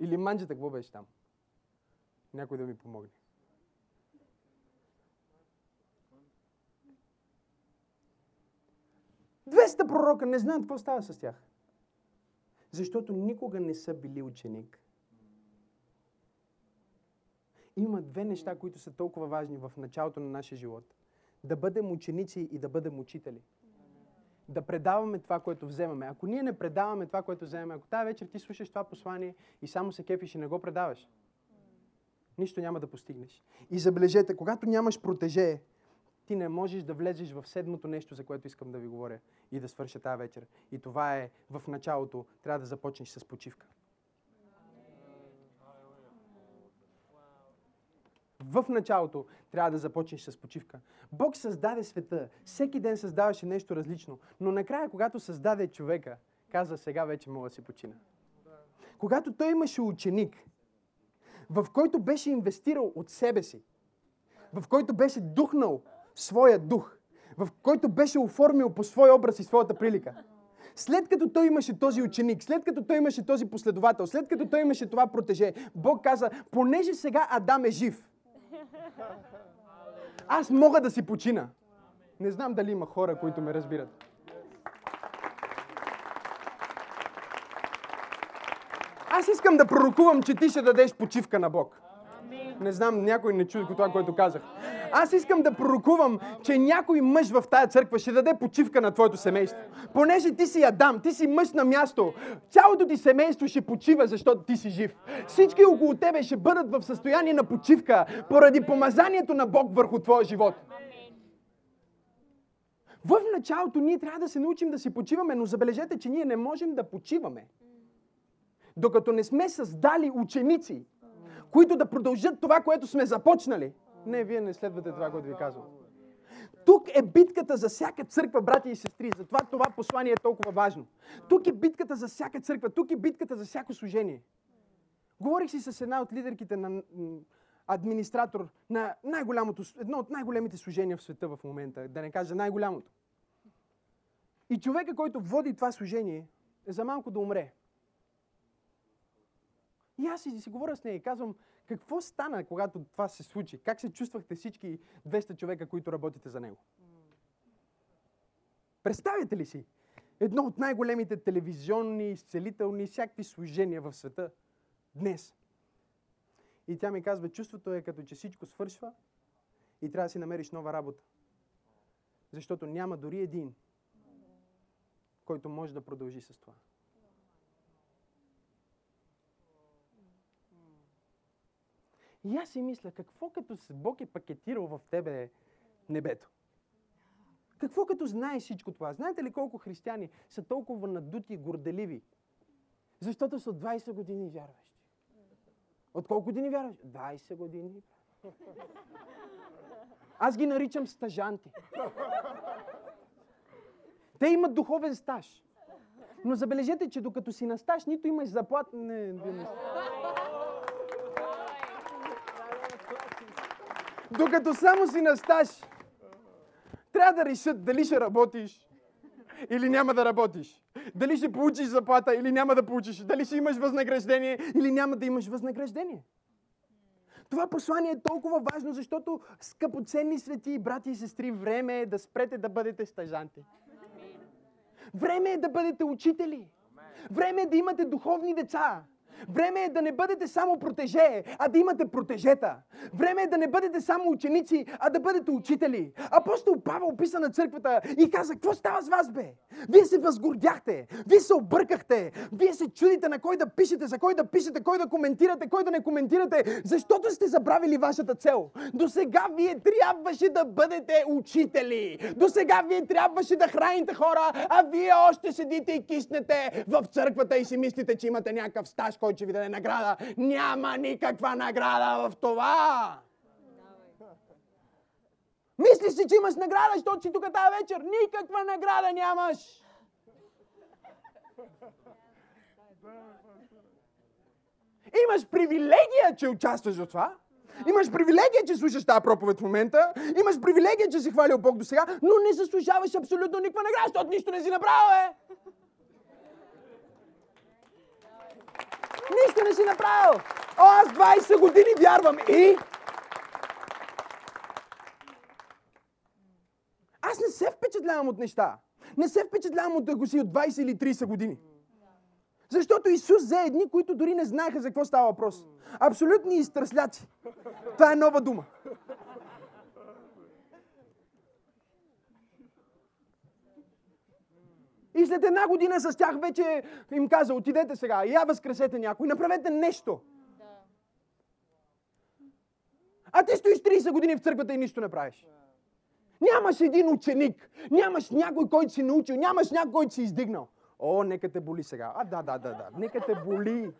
Или манджата, какво беше там? Някой да ми помогне. Двеста пророка не знаят какво става с тях. Защото никога не са били ученик. Има две неща, които са толкова важни в началото на нашия живот. Да бъдем ученици и да бъдем учители. Да предаваме това, което вземаме. Ако ние не предаваме това, което вземаме, ако тази вечер ти слушаш това послание и само се кефиш и не го предаваш, нищо няма да постигнеш. И забележете, когато нямаш протеже, ти не можеш да влезеш в седмото нещо, за което искам да ви говоря и да свърша тази вечер. И това е в началото. Трябва да започнеш с почивка. В началото трябва да започнеш с почивка. Бог създаде света. Всеки ден създаваше нещо различно. Но накрая, когато създаде човека, каза, сега вече мога да си почина. Когато той имаше ученик, в който беше инвестирал от себе си, в който беше духнал своя дух, в който беше оформил по свой образ и своята прилика. След като той имаше този ученик, след като той имаше този последовател, след като той имаше това протеже, Бог каза, понеже сега Адам е жив, аз мога да си почина. Не знам дали има хора, които ме разбират. Аз искам да пророкувам, че ти ще дадеш почивка на Бог. Не знам, някой не чуди това, което казах. Аз искам да пророкувам, че някой мъж в тая църква ще даде почивка на твоето семейство. Понеже ти си Адам, ти си мъж на място, цялото ти семейство ще почива, защото ти си жив. Всички около тебе ще бъдат в състояние на почивка, поради помазанието на Бог върху твоя живот. В началото ние трябва да се научим да си почиваме, но забележете, че ние не можем да почиваме. Докато не сме създали ученици, които да продължат това, което сме започнали. Не, вие не следвате това, което ви казвам. Тук е битката за всяка църква, брати и сестри. Затова това послание е толкова важно. Тук е битката за всяка църква. Тук е битката за всяко служение. Говорих си с една от лидерките на администратор на най-голямото, едно от най-големите служения в света в момента, да не кажа най-голямото. И човека, който води това служение, е за малко да умре. И аз си, си говоря с нея и казвам, какво стана, когато това се случи? Как се чувствахте всички 200 човека, които работите за него? Представяте ли си? Едно от най-големите телевизионни, изцелителни, всякакви служения в света днес. И тя ми казва, чувството е като че всичко свършва и трябва да си намериш нова работа. Защото няма дори един, който може да продължи с това. И аз си мисля, какво като Бог е пакетирал в тебе небето? Какво като знаеш всичко това? Знаете ли колко християни са толкова надути и горделиви? Защото са 20 години вярващи. От колко години вярваш? 20 години. Аз ги наричам стажанти. Те имат духовен стаж. Но забележете, че докато си на стаж, нито имаш заплат... Не, не, не. Докато само си на стаж, трябва да решат дали ще работиш или няма да работиш. Дали ще получиш заплата или няма да получиш. Дали ще имаш възнаграждение или няма да имаш възнаграждение. Това послание е толкова важно, защото, скъпоценни свети, брати и сестри, време е да спрете да бъдете стажанти. Време е да бъдете учители. Време е да имате духовни деца. Време е да не бъдете само протеже, а да имате протежета. Време е да не бъдете само ученици, а да бъдете учители. Апостол Павел описа на църквата и каза, какво става с вас, бе? Вие се възгордяхте, вие се объркахте, вие се чудите на кой да пишете, за кой да пишете, кой да коментирате, кой да не коментирате, защото сте забравили вашата цел. До сега вие трябваше да бъдете учители. До сега вие трябваше да храните хора, а вие още седите и киснете в църквата и си мислите, че имате някакъв стаж, който ще ви даде награда. Няма никаква награда в това. Мислиш си, че имаш награда, защото си тук тази вечер. Никаква награда нямаш. Имаш привилегия, че участваш в това. Имаш привилегия, че слушаш тази проповед в момента. Имаш привилегия, че си хвалил Бог до сега, но не заслужаваш абсолютно никаква награда, защото нищо не си направил, е. Нищо не си направил. О, аз 20 години вярвам. И? Аз не се впечатлявам от неща. Не се впечатлявам от ако си от 20 или 30 години. Защото Исус взе едни, които дори не знаеха за какво става въпрос. Абсолютни изтръсляци. Това е нова дума. И след една година с тях вече им каза, отидете сега, я възкресете някой, направете нещо. А ти стоиш 30 години в църквата и нищо не правиш. Нямаш един ученик, нямаш някой, който си научил, нямаш някой, който си издигнал. О, нека те боли сега. А, да, да, да, да. Нека те боли.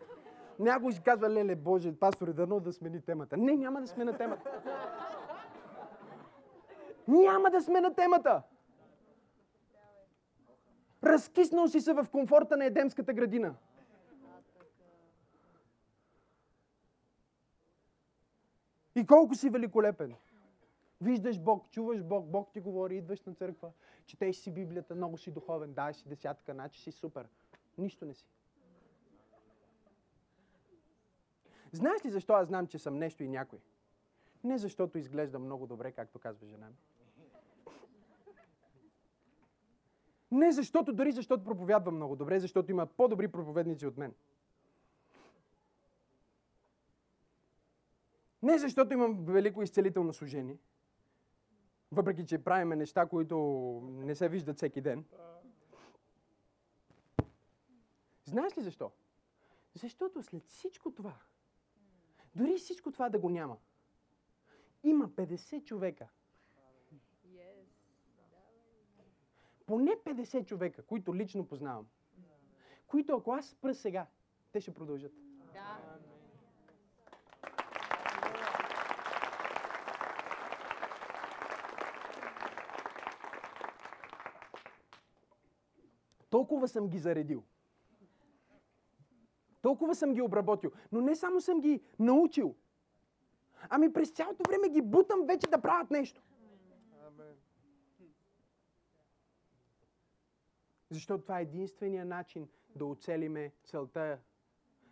Някой си казва, леле, Боже, пасторе, дано да смени темата. Не, няма да смена темата. Няма да смена темата. Разкиснал си се в комфорта на Едемската градина. И колко си великолепен. Виждаш Бог, чуваш Бог, Бог ти говори, идваш на църква, четеш си Библията, много си духовен, дай си десятка, значи си супер. Нищо не си. Знаеш ли защо аз знам, че съм нещо и някой? Не защото изглеждам много добре, както казва жена ми. Не защото, дори защото проповядвам много добре, защото има по-добри проповедници от мен. Не защото имам велико изцелително служение, въпреки че правиме неща, които не се виждат всеки ден. Знаеш ли защо? Защото след всичко това, дори всичко това да го няма, има 50 човека, поне 50 човека, които лично познавам, които ако аз спра сега, те ще продължат. Да. Толкова съм ги заредил. Толкова съм ги обработил. Но не само съм ги научил. Ами през цялото време ги бутам вече да правят нещо. Защото това е единствения начин да оцелиме целта.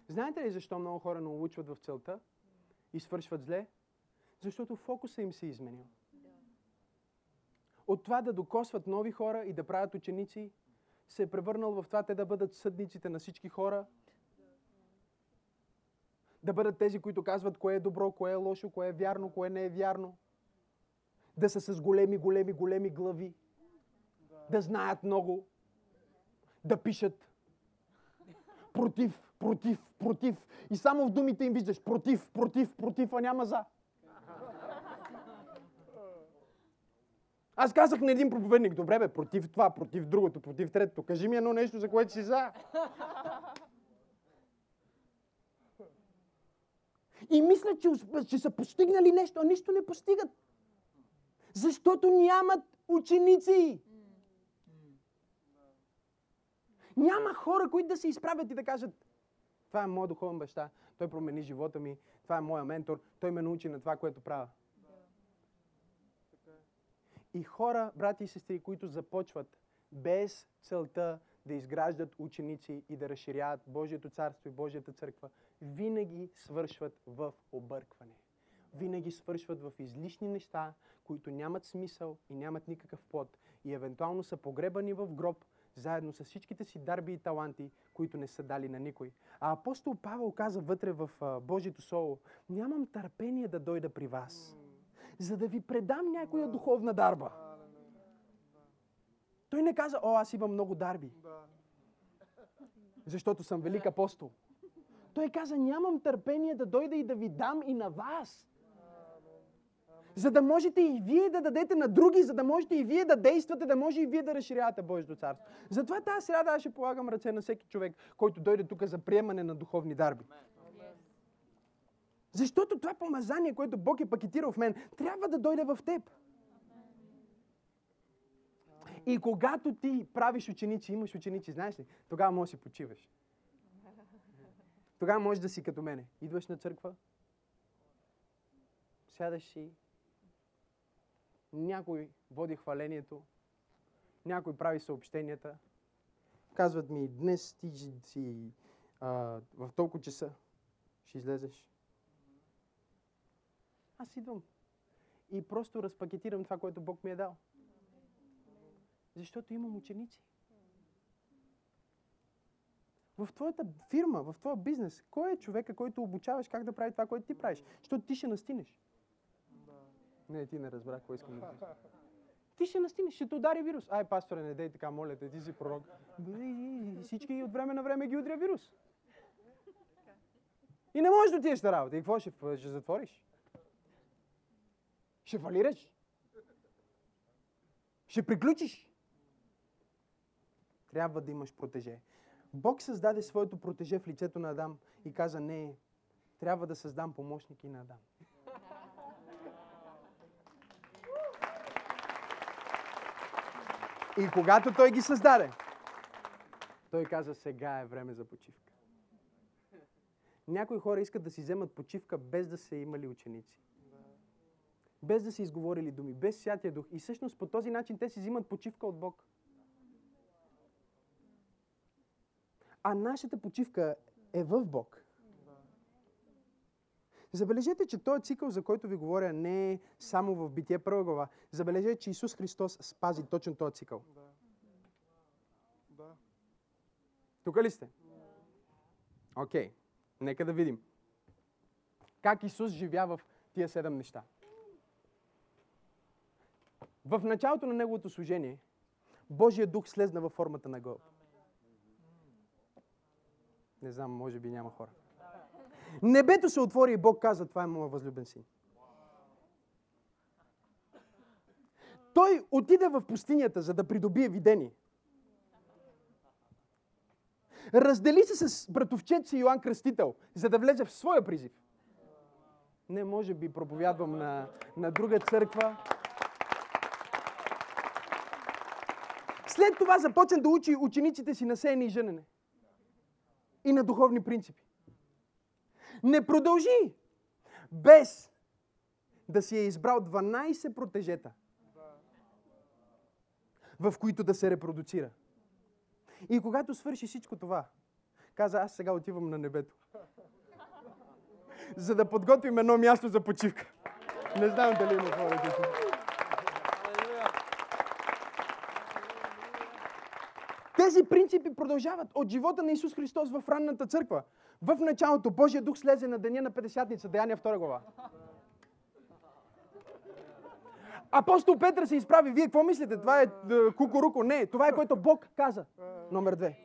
Знаете ли защо много хора не улучват в целта и свършват зле? Защото фокуса им се е изменил. От това да докосват нови хора и да правят ученици, се е превърнал в това те да бъдат съдниците на всички хора. Да бъдат тези, които казват кое е добро, кое е лошо, кое е вярно, кое не е вярно. Да са с големи, големи, големи глави. Да знаят много да пишат против, против, против. И само в думите им виждаш против, против, против, а няма за. Аз казах на един проповедник, добре бе, против това, против другото, против третото. Кажи ми едно нещо, за което си за. И мислят, че, че са постигнали нещо, а нищо не постигат. Защото нямат ученици. Няма хора, които да се изправят и да кажат, това е моят духовен баща, той промени живота ми, това е моя ментор, той ме научи на това, което правя. И хора, брати и сестри, които започват без целта да изграждат ученици и да разширяват Божието царство и Божията църква, винаги свършват в объркване. Винаги свършват в излишни неща, които нямат смисъл и нямат никакъв плод. И евентуално са погребани в гроб, заедно с всичките си дарби и таланти, които не са дали на никой. А апостол Павел каза вътре в Божието Слово, нямам търпение да дойда при вас, за да ви предам някоя духовна дарба. Той не каза, о, аз имам много дарби, защото съм велик апостол. Той каза, нямам търпение да дойда и да ви дам и на вас за да можете и вие да дадете на други, за да можете и вие да действате, да може и вие да разширявате Божието царство. Затова тази сряда аз ще полагам ръце на всеки човек, който дойде тук за приемане на духовни дарби. Защото това помазание, което Бог е пакетирал в мен, трябва да дойде в теб. И когато ти правиш ученици, имаш ученици, знаеш ли, тогава можеш да си почиваш. Тогава можеш да си като мене. Идваш на църква, сядаш си, някой води хвалението, някой прави съобщенията. Казват ми, днес ти си а, в толкова часа ще излезеш. Аз идвам и просто разпакетирам това, което Бог ми е дал. Защото имам ученици. В твоята фирма, в твоя бизнес, кой е човека, който обучаваш как да прави това, което ти правиш? Защото ти ще настинеш. Не, ти не разбрах какво искам да кажа. Ти ще настинеш, ще те удари вирус. Ай, пасторе, не дей така, моля те, ти си пророк. Всички от време на време ги удря вирус. И не можеш да отидеш на работа. И какво ще, ще затвориш? Ще фалираш? Ще приключиш? Трябва да имаш протеже. Бог създаде своето протеже в лицето на Адам и каза, не, трябва да създам помощники на Адам. И когато той ги създаде, той каза, сега е време за почивка. Някои хора искат да си вземат почивка без да са имали ученици. Без да са изговорили думи, без святия дух. И всъщност по този начин те си взимат почивка от Бог. А нашата почивка е в Бог. Забележете, че този цикъл, за който ви говоря, не е само в Битие първа глава. Забележете, че Исус Христос спази точно този цикъл. Да. Да. Тук ли сте? Окей. Okay. Нека да видим. Как Исус живя в тия седем неща. В началото на Неговото служение, Божия дух слезна във формата на гълъб. Не знам, може би няма хора. Небето се отвори и Бог каза, това е моят възлюбен син. Той отиде в пустинята, за да придобие видение. Раздели се с братовчет си Йоанн Кръстител, за да влезе в своя призив. Не, може би проповядвам на, на друга църква. След това започна да учи учениците си на сеяне и женене. И на духовни принципи не продължи без да си е избрал 12 протежета, в които да се репродуцира. И когато свърши всичко това, каза, аз сега отивам на небето. За да подготвим едно място за почивка. Не знам дали има хора. Тези принципи продължават от живота на Исус Христос в ранната църква. В началото Божия дух слезе на деня на Петдесятница, Деяния 2 глава. Апостол Петър се изправи. Вие какво мислите? Това е, е кукуруко. Не, това е което Бог каза. Номер две.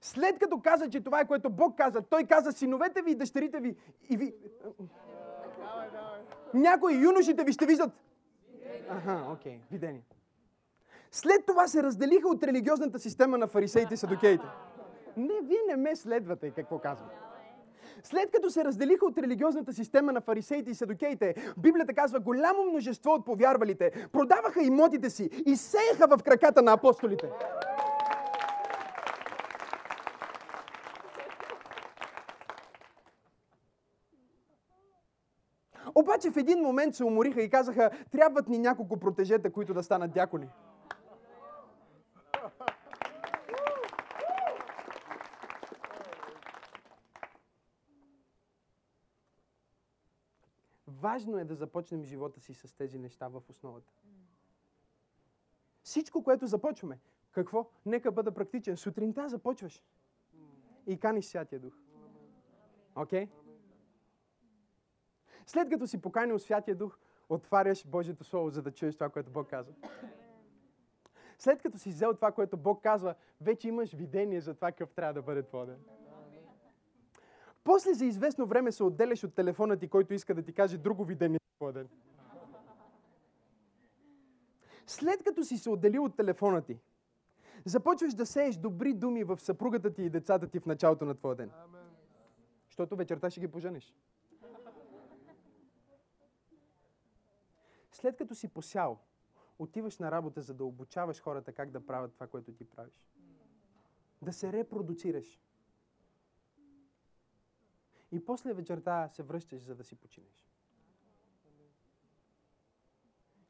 След като каза, че това е което Бог каза, той каза синовете ви и дъщерите ви и ви... Някои юношите ви ще виждат Аха, окей, видение. След това се разделиха от религиозната система на фарисеите и садокеите. Не, вие не ме следвате, какво казвам. След като се разделиха от религиозната система на фарисеите и седокеите, Библията казва, голямо множество от повярвалите продаваха имотите си и сееха в краката на апостолите. Обаче в един момент се умориха и казаха, трябват ни няколко протежета, които да станат дякони. Важно е да започнем живота си с тези неща в основата. Всичко, което започваме, какво? Нека бъда практичен. Сутринта започваш и каниш Святия Дух. Окей? Okay? След като си поканил Святия Дух, отваряш Божието Слово, за да чуеш това, което Бог казва. След като си взел това, което Бог казва, вече имаш видение за това какъв трябва да бъде твой ден. После за известно време се отделяш от телефона ти, който иска да ти каже друго видение за твой ден. След като си се отделил от телефона ти, започваш да сееш добри думи в съпругата ти и децата ти в началото на твоя ден. Защото вечерта ще ги поженеш. След като си посял, отиваш на работа, за да обучаваш хората как да правят това, което ти правиш. Да се репродуцираш. И после вечерта се връщаш, за да си починеш.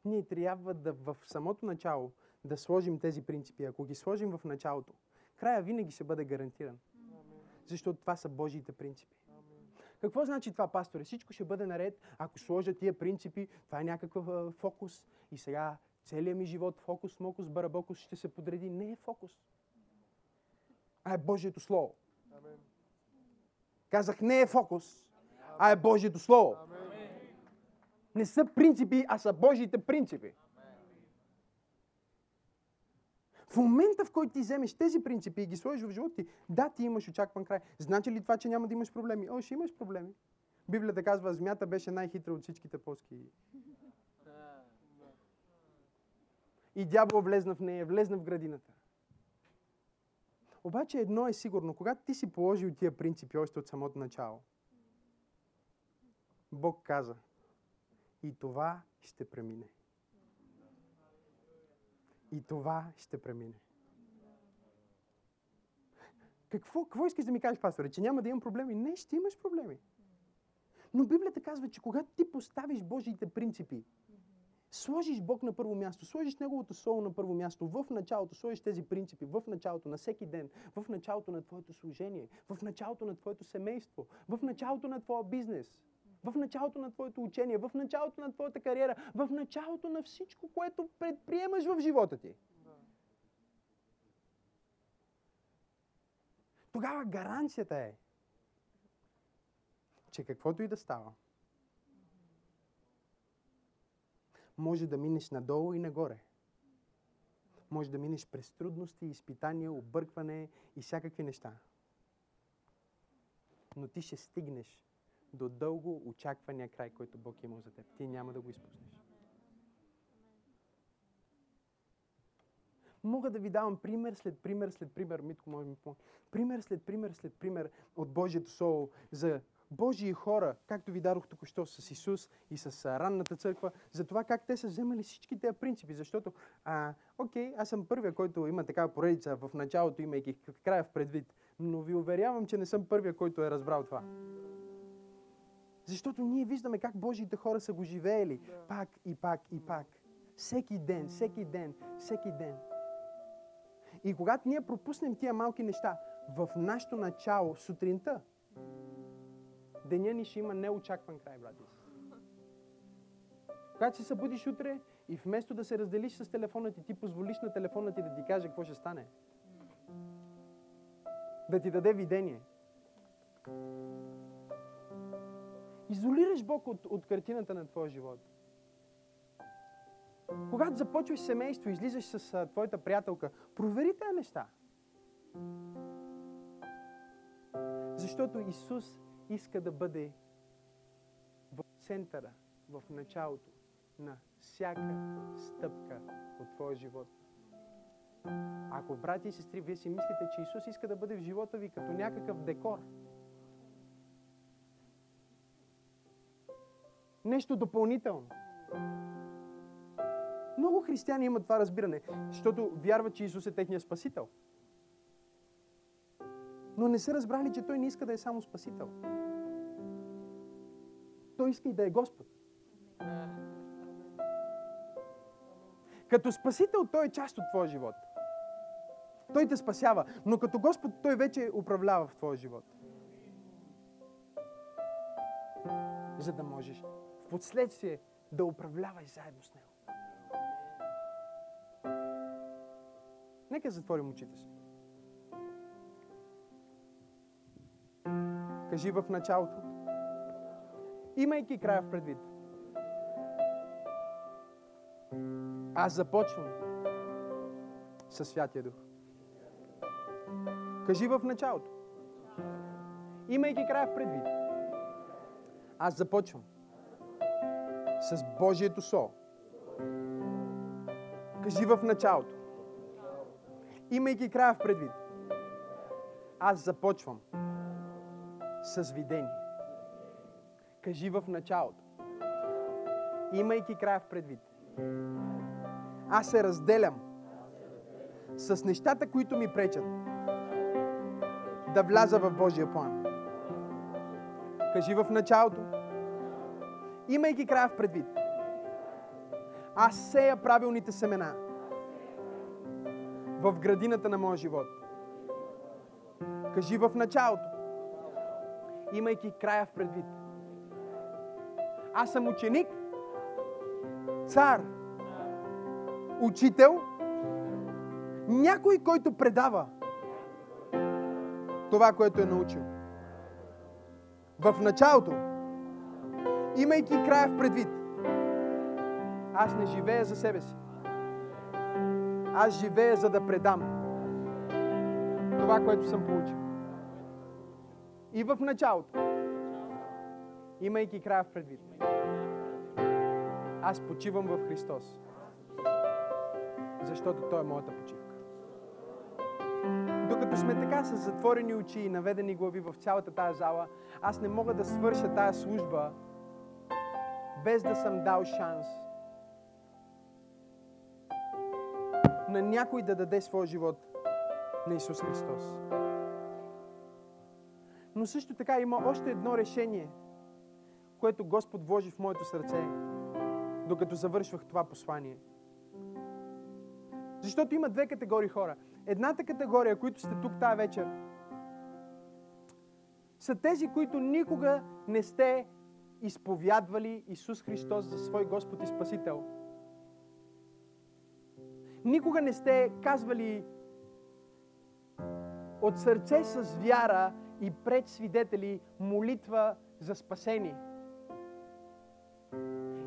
Ние трябва да в самото начало да сложим тези принципи. Ако ги сложим в началото, края винаги ще бъде гарантиран. Защото това са Божиите принципи. Какво значи това, пасторе? Всичко ще бъде наред, ако сложа тия принципи, това е някакъв фокус и сега целият ми живот, фокус, мокус, барабокус ще се подреди. Не е фокус. А е Божието Слово. Казах, не е фокус, а е Божието Слово. Не са принципи, а са Божиите принципи. В момента, в който ти вземеш тези принципи и ги сложиш в живота ти, да, ти имаш очакван край. Значи ли това, че няма да имаш проблеми? О, ще имаш проблеми. Библията казва, змята беше най-хитра от всичките плоски. И дявол влезна в нея, влезна в градината. Обаче едно е сигурно, когато ти си положил тия принципи още от самото начало, Бог каза, и това ще премине. И това ще премине. Какво, какво искаш да ми кажеш, пасторе? Че няма да имам проблеми? Не, ще имаш проблеми. Но Библията казва, че когато ти поставиш Божиите принципи, сложиш Бог на първо място, сложиш Неговото Слово на първо място, в началото сложиш тези принципи, в началото на всеки ден, в началото на твоето служение, в началото на твоето семейство, в началото на твоя бизнес, в началото на твоето учение, в началото на твоята кариера, в началото на всичко, което предприемаш в живота ти. Тогава гаранцията е, че каквото и да става, може да минеш надолу и нагоре. Може да минеш през трудности, изпитания, объркване и всякакви неща. Но ти ще стигнеш до дълго очаквания край, който Бог е имал за теб. Ти няма да го изпуснеш. Мога да ви давам пример след пример след пример. Митко, може ми помогне. Пример след пример след пример от Божието Слово за Божии хора, както ви дадох току-що с Исус и с ранната църква, за това как те са вземали всички тези принципи. Защото, а, окей, аз съм първия, който има такава поредица в началото, имайки края в предвид. Но ви уверявам, че не съм първия, който е разбрал това. Защото ние виждаме как Божиите хора са го живеели. Пак и пак и пак. Всеки ден, всеки ден, всеки ден. И когато ние пропуснем тия малки неща, в нашето начало, сутринта, деня ни ще има неочакван край, брати. Когато се събудиш утре и вместо да се разделиш с телефона ти, ти позволиш на телефона ти да ти каже какво ще стане. Да ти даде видение. Изолираш Бог от, от картината на твоя живот. Когато започваш семейство, излизаш с а, твоята приятелка, провери тези неща. Защото Исус иска да бъде в центъра, в началото на всяка стъпка от твоя живот. Ако, брати и сестри, вие си мислите, че Исус иска да бъде в живота ви като някакъв декор, нещо допълнително. Много християни имат това разбиране, защото вярват, че Исус е техния спасител. Но не са разбрали, че Той не иска да е само спасител. Той иска и да е Господ. Като спасител Той е част от твоя живот. Той те спасява, но като Господ Той вече управлява в твоя живот. За да можеш в последствие да управляваш заедно с Него. Нека затворим очите си. Кажи в началото, имайки края в предвид. Аз започвам със Святия Дух. Кажи в началото, имайки края в предвид. Аз започвам с Божието Слово. Кажи в началото, имайки края в предвид. Аз започвам с видение. Кажи в началото, имайки края в предвид. Аз се разделям с нещата, които ми пречат да вляза в Божия план. Кажи в началото, имайки края в предвид. Аз сея правилните семена в градината на моя живот. Кажи в началото, имайки края в предвид. Аз съм ученик, цар, учител, някой, който предава това, което е научил. В началото, имайки края в предвид, аз не живея за себе си. Аз живея за да предам това, което съм получил. И в началото, имайки края в предвид, аз почивам в Христос, защото Той е моята почивка. Докато сме така с затворени очи и наведени глави в цялата тая зала, аз не мога да свърша тая служба без да съм дал шанс на някой да даде своя живот на Исус Христос. Но също така има още едно решение, което Господ вложи в моето сърце, докато завършвах това послание. Защото има две категории хора. Едната категория, които сте тук тази вечер, са тези, които никога не сте изповядвали Исус Христос за свой Господ и Спасител. Никога не сте казвали от сърце с вяра и пред свидетели молитва за спасение.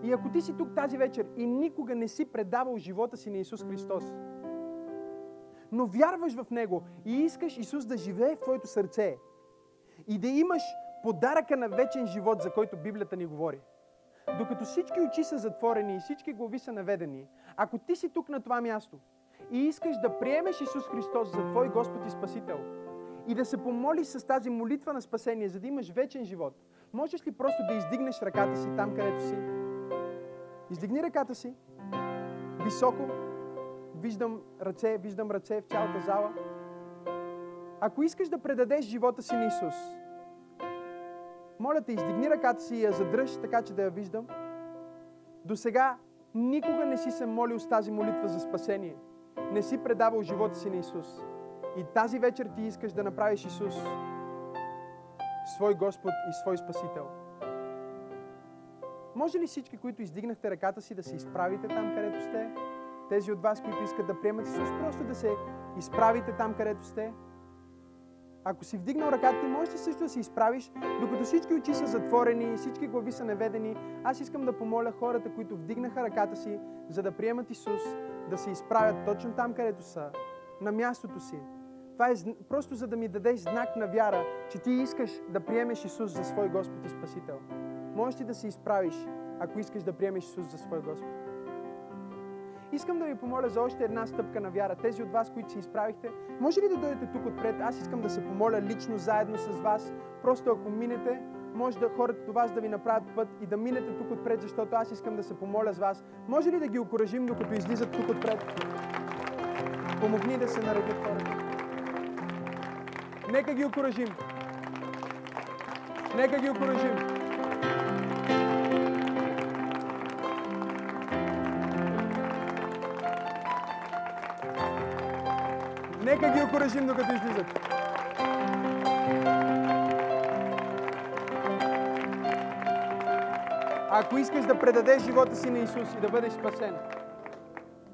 И ако ти си тук тази вечер и никога не си предавал живота си на Исус Христос, но вярваш в Него и искаш Исус да живее в твоето сърце и да имаш подаръка на вечен живот, за който Библията ни говори. Докато всички очи са затворени и всички глави са наведени, ако ти си тук на това място и искаш да приемеш Исус Христос за твой Господ и Спасител и да се помолиш с тази молитва на спасение, за да имаш вечен живот, можеш ли просто да издигнеш ръката си там, където си? Издигни ръката си високо, виждам ръце, виждам ръце в цялата зала. Ако искаш да предадеш живота си на Исус, моля те, издигни ръката си и я задръж, така че да я виждам. До сега никога не си се молил с тази молитва за спасение. Не си предавал живота си на Исус. И тази вечер ти искаш да направиш Исус свой Господ и свой Спасител. Може ли всички, които издигнахте ръката си, да се изправите там, където сте? Тези от вас, които искат да приемат Исус, просто да се изправите там, където сте. Ако си вдигнал ръката ти, можеш също да се изправиш, докато всички очи са затворени, всички глави са наведени. Аз искам да помоля хората, които вдигнаха ръката си, за да приемат Исус, да се изправят точно там, където са, на мястото си. Това е просто за да ми дадеш знак на вяра, че ти искаш да приемеш Исус за свой Господ и Спасител. Можеш ли да се изправиш, ако искаш да приемеш Исус за свой Господ? искам да ви помоля за още една стъпка на вяра. Тези от вас, които се изправихте, може ли да дойдете тук отпред? Аз искам да се помоля лично, заедно с вас. Просто ако минете, може да хората до вас да ви направят път и да минете тук отпред, защото аз искам да се помоля с вас. Може ли да ги окоръжим, докато излизат тук отпред? Помогни да се наредят хората. Нека ги окоръжим. Нека ги окоръжим. Нека ги окоръжим, докато излизат. Ако искаш да предадеш живота си на Исус и да бъдеш спасен,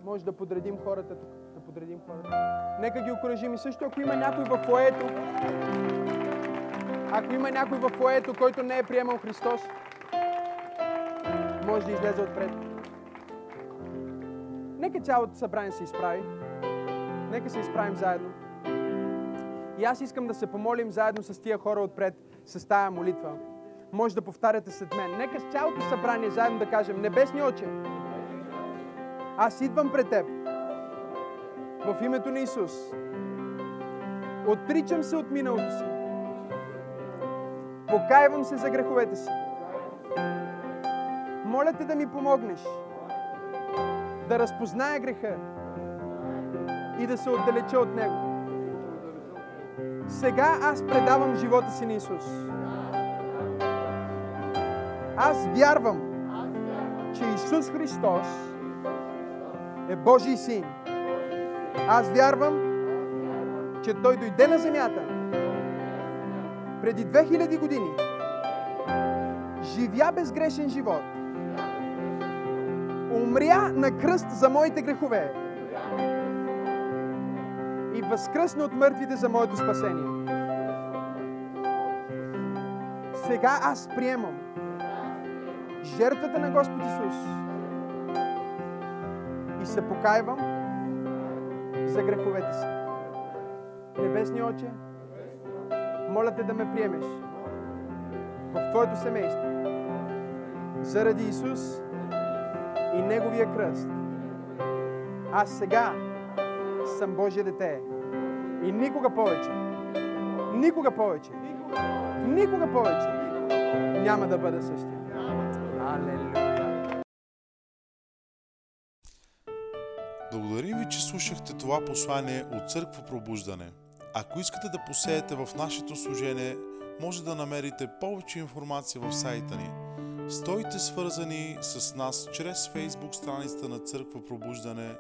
може да подредим хората тук. Да подредим хората. Нека ги окоръжим. И също, ако има някой в фоето, ако има някой в фоето, който не е приемал Христос, може да излезе отпред. Нека цялото събрание се изправи. Нека се изправим заедно. И аз искам да се помолим заедно с тия хора отпред, с тая молитва. Може да повтаряте след мен. Нека с цялото събрание заедно да кажем, Небесни Отче, аз идвам пред Теб в името на Исус. Отричам се от миналото си. Покайвам се за греховете си. Моля те да ми помогнеш да разпозная греха и да се отдалеча от него. Сега аз предавам живота си на Исус. Аз вярвам, че Исус Христос е Божий син. Аз вярвам, че Той дойде на земята преди 2000 години. Живя безгрешен живот. Умря на кръст за моите грехове. И възкръсна от мъртвите за моето спасение. Сега аз приемам жертвата на Господ Исус и се покайвам за греховете си. Небесни Отче, моля те да ме приемеш в Твоето семейство заради Исус и Неговия кръст. Аз сега съм Божие дете и никога повече, никога повече, никога повече няма да бъда същия. Алелуя! Благодарим ви, че слушахте това послание от Църква Пробуждане. Ако искате да посеете в нашето служение, може да намерите повече информация в сайта ни. Стойте свързани с нас чрез Facebook страницата на Църква Пробуждане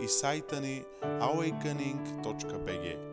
и сайта ни awakening.bg.